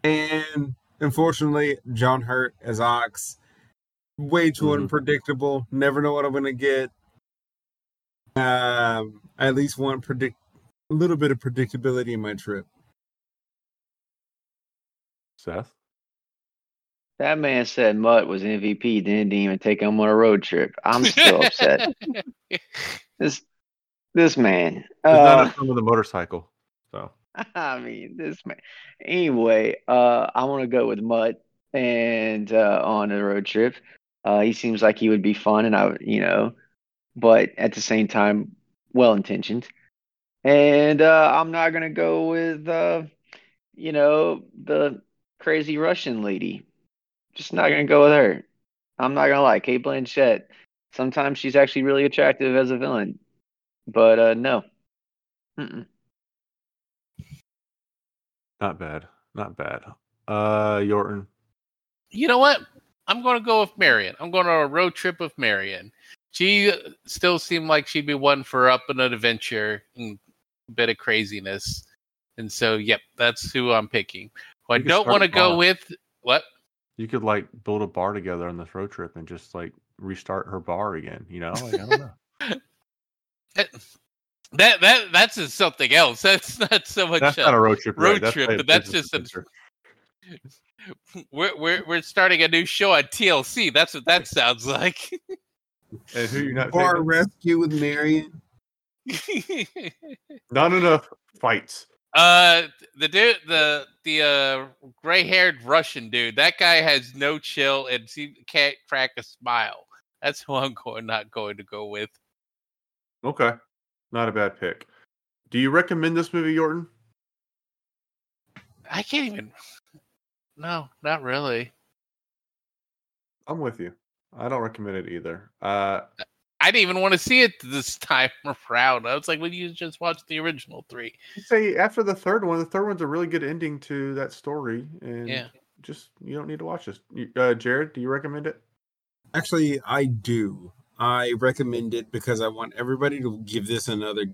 And unfortunately, John Hurt as Ox, way too Mhm. unpredictable. Never know what I'm gonna get. Um, I at least want predict a little bit of predictability in my trip. Seth. That man said Mutt was MVP, then didn't even take him on a road trip. I'm still upset. <laughs> This this man. It's not Uh, a film with a motorcycle. So <laughs> I mean, this man. Anyway, uh, I want to go with Mutt and uh, on a road trip. Uh, he seems like he would be fun, and I, would, you know, but at the same time, well intentioned. And uh, I'm not gonna go with, uh, you know, the crazy Russian lady. Just not gonna go with her. I'm not gonna lie, Cate Blanchett. Sometimes she's actually really attractive as a villain, but uh, no. Mm-mm. not bad. Not bad. Uh Yorton. you know what? I'm going to go with Marion. I'm going on a road trip with Marion. She uh, still seemed like she'd be one for up in an adventure and a bit of craziness. And so, yep, that's who I'm picking. Who I don't want to go with what? You could like build a bar together on this road trip and just like restart her bar again, you know? Like, I don't know. <laughs> That that, that that's just something else. That's not so much. That's uh, not a road trip. road right? Trip, like a but that's business just a- <laughs> we're, we're we're starting a new show on TLC. That's what that <laughs> sounds like. And who you not Bar taking? rescue with Marion. <laughs> Not enough fights. Uh, the dude, the the uh gray-haired Russian dude. That guy has no chill and he can't crack a smile. That's who I'm going, not going to go with. Okay. Not a bad pick. Do you recommend this movie, Yorton? I can't even. No, not really. I'm with you. I don't recommend it either. Uh I didn't even want to see it this <laughs> time around. I was like, "Well, you just watch the original three. Say after the third one, the third one's a really good ending to that story, and Yeah. just you don't need to watch this. Uh, Jarred, do you recommend it? Actually, I do. I recommend it because I want everybody to give this another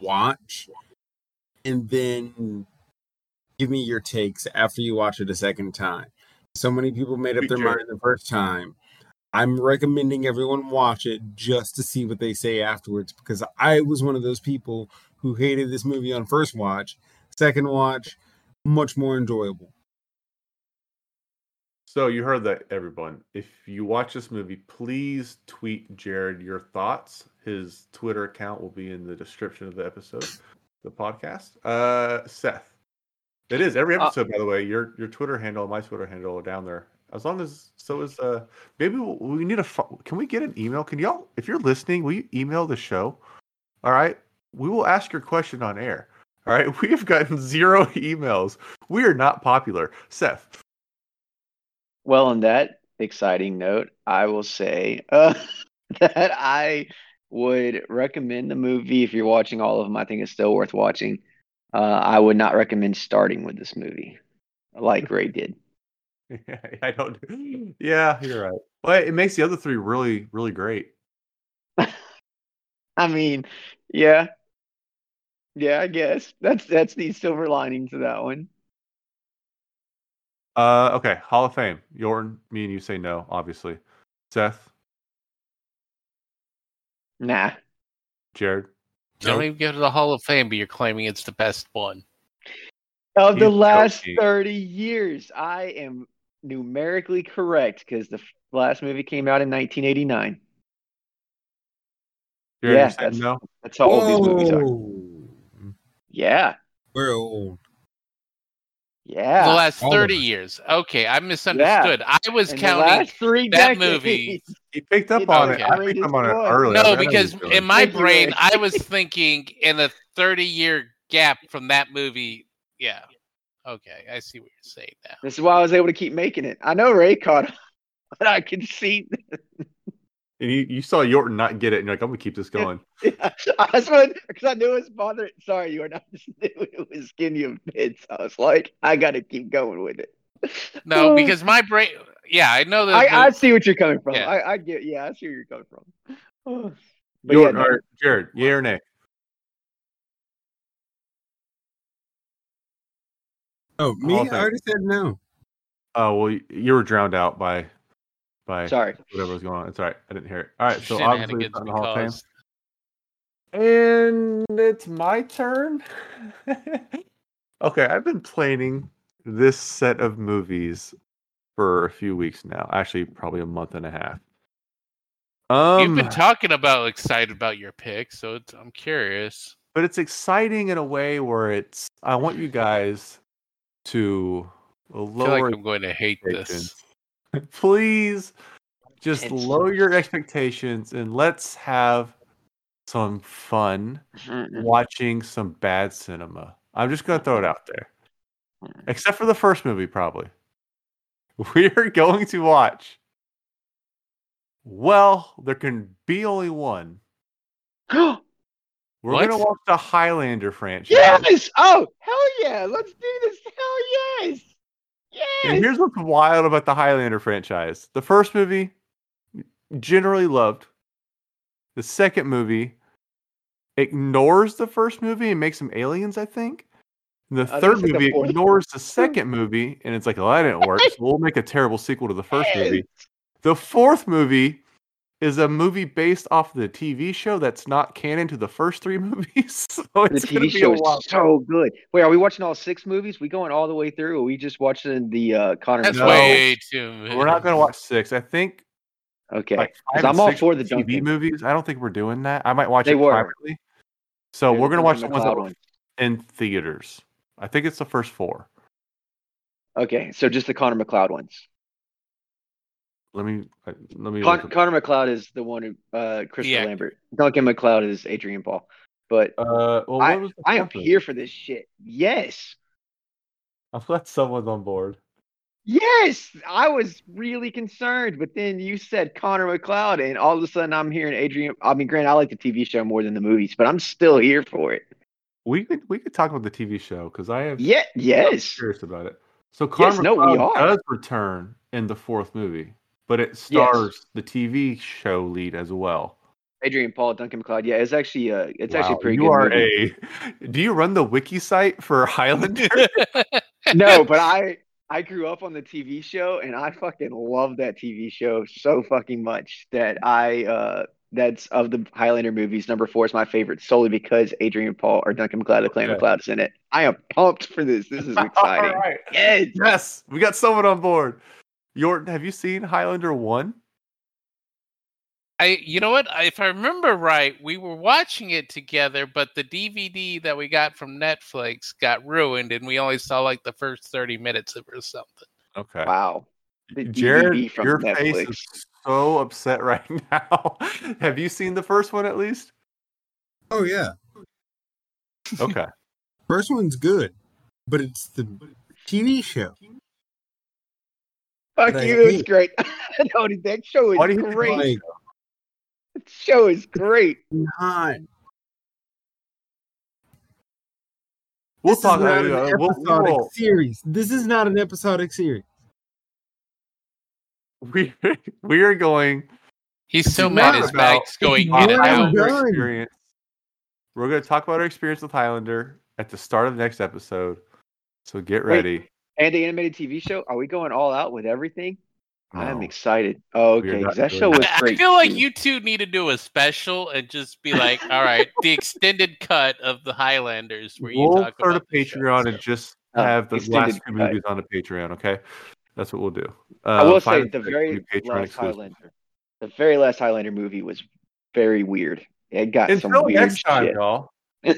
watch and then give me your takes after you watch it a second time. So many people made up their Jarred. mind the first time. I'm recommending everyone watch it just to see what they say afterwards because I was one of those people who hated this movie on first watch. Second watch, much more enjoyable. So you heard that, everyone. If you watch this movie, please tweet Jarred your thoughts. His Twitter account will be in the description of the episode, the podcast. Uh, Seth, It is every Uh, episode, by the way. Your your Twitter handle, my Twitter handle, are down there. As long as so is uh maybe we'll, need a can we get an email? Can y'all if you're listening, will you email the show? All right, we will ask your question on air. All right, <laughs> we have gotten zero emails. We are not popular. Seth, Well, on that exciting note, I will say uh, <laughs> that I would recommend the movie if you're watching all of them. I think it's still worth watching. Uh, I would not recommend starting with this movie, like Ray did. <laughs> I don't. Yeah, you're right. <laughs> But it makes the other three really, really great. I mean, yeah, yeah, I guess that's that's the silver lining to that one. Uh, okay, Hall of Fame. Yorton, me and you say no, obviously. Seth, Nah, Jarred. Don't even go to the Hall of Fame, but you're claiming it's the best one. of the He's last joking. thirty years, I am numerically correct because the last movie came out in 1989. Jarred, Yeah, you're saying that's- no. That's how old these movies are. Yeah, We're old. yeah. the last 30 us. years. Okay, I misunderstood. I was In the counting. last three that decades. movie. He picked up on okay. it. I picked up on it Greatest early. No, because in my brain, I was thinking in a 30 year gap from that movie. Yeah. Okay, I see what you're saying now. This is why I was able to keep making it. I know Ray caught him, <laughs> but I can see. <laughs> and you, you saw Yorton not get it, and you're like, I'm gonna keep this going. <laughs> I just wanted because I knew it was bothering. Sorry, you were not. Just knew it was getting you bits. I was like, I got to keep going with it. No, because my brain. Yeah, I know that. I, I see what you're coming from. Yeah. I, I get. Yeah, I see where you're coming from. <sighs> But Yorton, yeah, no, or Jarred, yeah or nay? Oh, me? I already said no. Oh well, you- you were drowned out by by sorry. whatever was going on. It's all right. I didn't hear it. All right, so obviously it's shenanigans not in the Hall of Fame. because And it's my turn. <laughs> okay, I've been planning this set of movies for a few weeks now. Actually, probably a month and a half. Um, you've been talking about excited about your pick, so it's, I'm curious. but it's exciting in a way where it's. I want you guys to I feel lower like I'm going to hate this. <laughs> Please, just Intense. lower your expectations and let's have some fun Mm-mm. watching some bad cinema. I'm just gonna throw it out there. Except for the first movie, probably. <laughs> We are going to watch. Well, there can be only one. <gasps> <gasps> We're gonna What? watch the Highlander franchise. yes. Oh hell yeah! Let's do this. Hell yes. Yes. And here's what's wild about the Highlander franchise. The first movie, generally loved. The second movie ignores the first movie and makes them aliens, I think. And the I third it's like the movie ignores the second movie, and it's like, oh, that didn't work. So we'll make a terrible sequel to the first <laughs> movie. The fourth movie is a movie based off the TV show that's not canon to the first three <laughs> movies. so The it's gonna TV show a is lot. so good. Wait, are we watching all six movies? We going all the way through, or we just watching the uh, Connor? That's No. Way too. Many. We're not gonna watch six. I think Okay, like 'Cause five I'm all for the TV Duncan. movies. I don't think we're doing that. I might watch They it were. privately. So They're we're gonna watch the ones that MacLeod were ones. in theaters. I think it's the first four. Okay, so just the Connor MacLeod ones. Let me let me. Con- Connor MacLeod is the one who uh, Christopher Yeah. Lambert. Duncan MacLeod is Adrian Paul. But uh, well, I, was I am here for this shit. Yes, I'm glad someone's on board. yes. I was really concerned, but then you said Connor MacLeod, and all of a sudden I'm hearing Adrian. I mean, Grant, I like the TV show more than the movies, but I'm still here for it. We could we could talk about the TV show because I have Yeah, I'm yes. curious about it. So Connor no, we MacLeod are. does return in the fourth movie, but it stars the TV show lead as well. Adrian Paul, Duncan MacLeod. Yeah, it's actually uh, it's actually a Wow, pretty you good. are movie. a. Do you run the wiki site for <laughs> Highlander? <laughs> no, but I I grew up on the TV show and I fucking love that TV show so fucking much that I uh that's of the Highlander movies. Number four is my favorite solely because Adrian Paul or Duncan MacLeod, the Clan Okay. MacLeod is in it. I am pumped for this. This is <laughs> exciting. All right. Yes. Yes, we got someone on board. Yorton, have you seen Highlander one? I, you know what? If I remember right, we were watching it together, but the DVD that we got from Netflix got ruined, and we only saw like the first thirty minutes of it or something. Okay. Wow. The Jarred, DVD from your Netflix. face is so upset <laughs> right now. Have you seen the first one at least? Oh yeah, Okay. <laughs> first one's good, but it's the TV show. Fuck But <laughs> I you, it's hate- great. no, that show is Why do you great. Like, That show is great. not. We'll this talk about it. uh, We'll, episodic we'll, series. This is not an episodic series. <laughs> we, we are going He's so mad his about bag's going Why in and out. you Highlander done? experience. We're going to talk about our experience with Highlander at the start of the next episode. So get Wait. Ready. And the animated TV show. Are we going all out with everything? I'm excited. Oh, okay. That show was I I feel like you two need to do a special and just be like, all right, the extended cut of the Highlanders where you We'll talk start a about the show, Patreon so. and just Oh, have the extended last few cut. movies on the Patreon. Okay, that's what we'll do. Uh, I will say the very last exclusive. Highlander, the very last Highlander movie was very weird. It got some Until weird next time, shit. y'all. <laughs>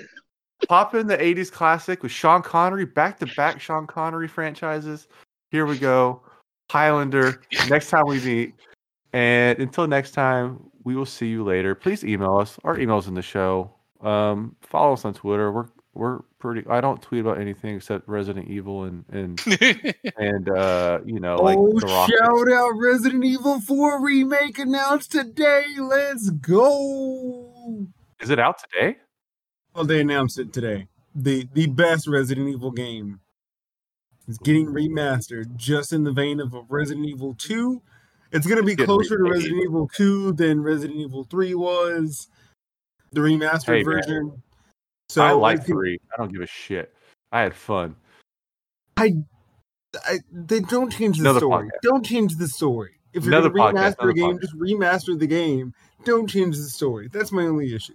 Pop in the '80s classic with Sean Connery, back-to-back Sean Connery franchises. Here we go, Highlander. <laughs> next time we meet, and until next time, we will see you later. Please email us. Our email's in the show. Um, follow us on Twitter. We're we're pretty. I don't tweet about anything except Resident Evil and and <laughs> and uh, you know, like oh, the Rockets. shout out Resident Evil 4 remake announced today. Let's go. Is it out today? Well, they announced it today. The the best Resident Evil game is getting remastered, just in the vein of a Resident Evil 2. It's gonna be closer to. Resident Evil 2 than Resident Evil 3 was. The remastered Hey, man. version. So I like gonna- three. I don't give a shit. I had fun. I, I, they don't change the Another story. podcast. Don't change the story. If you're Another going to remaster a game, podcast. just remaster the game. Don't change the story. That's my only issue.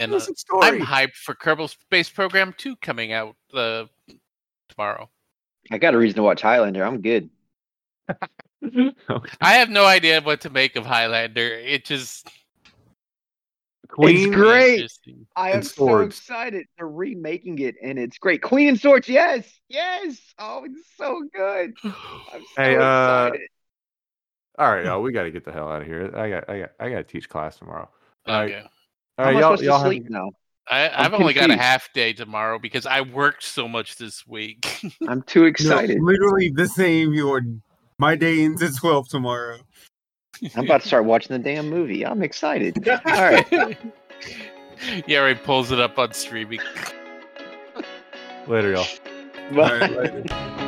And, uh, story. I'm hyped for Kerbal Space Program 2 coming out uh, tomorrow. I got a reason to watch Highlander. I'm good. <laughs> <laughs> I have no idea what to make of Highlander. It just Queen. great. I am so excited. They're remaking it, and it's great. Queen and Swords, yes, yes. Oh, it's so good. <sighs> I'm so Hey, uh, excited. All right, y'all. <laughs> We got to get the hell out of here. I got, I got, I got to teach class tomorrow. All right, Okay. All How right, am y'all. supposed Y'all to have, sleep now? I, I'm I've only got a half day tomorrow because I worked so much this week. <laughs> I'm too excited. No, literally the same, Yorton. My day ends at 12 tomorrow. I'm about to start watching the damn movie. I'm excited. <laughs> All right. yeah, he pulls it up on streaming. later, y'all. Bye. All right, later. <laughs>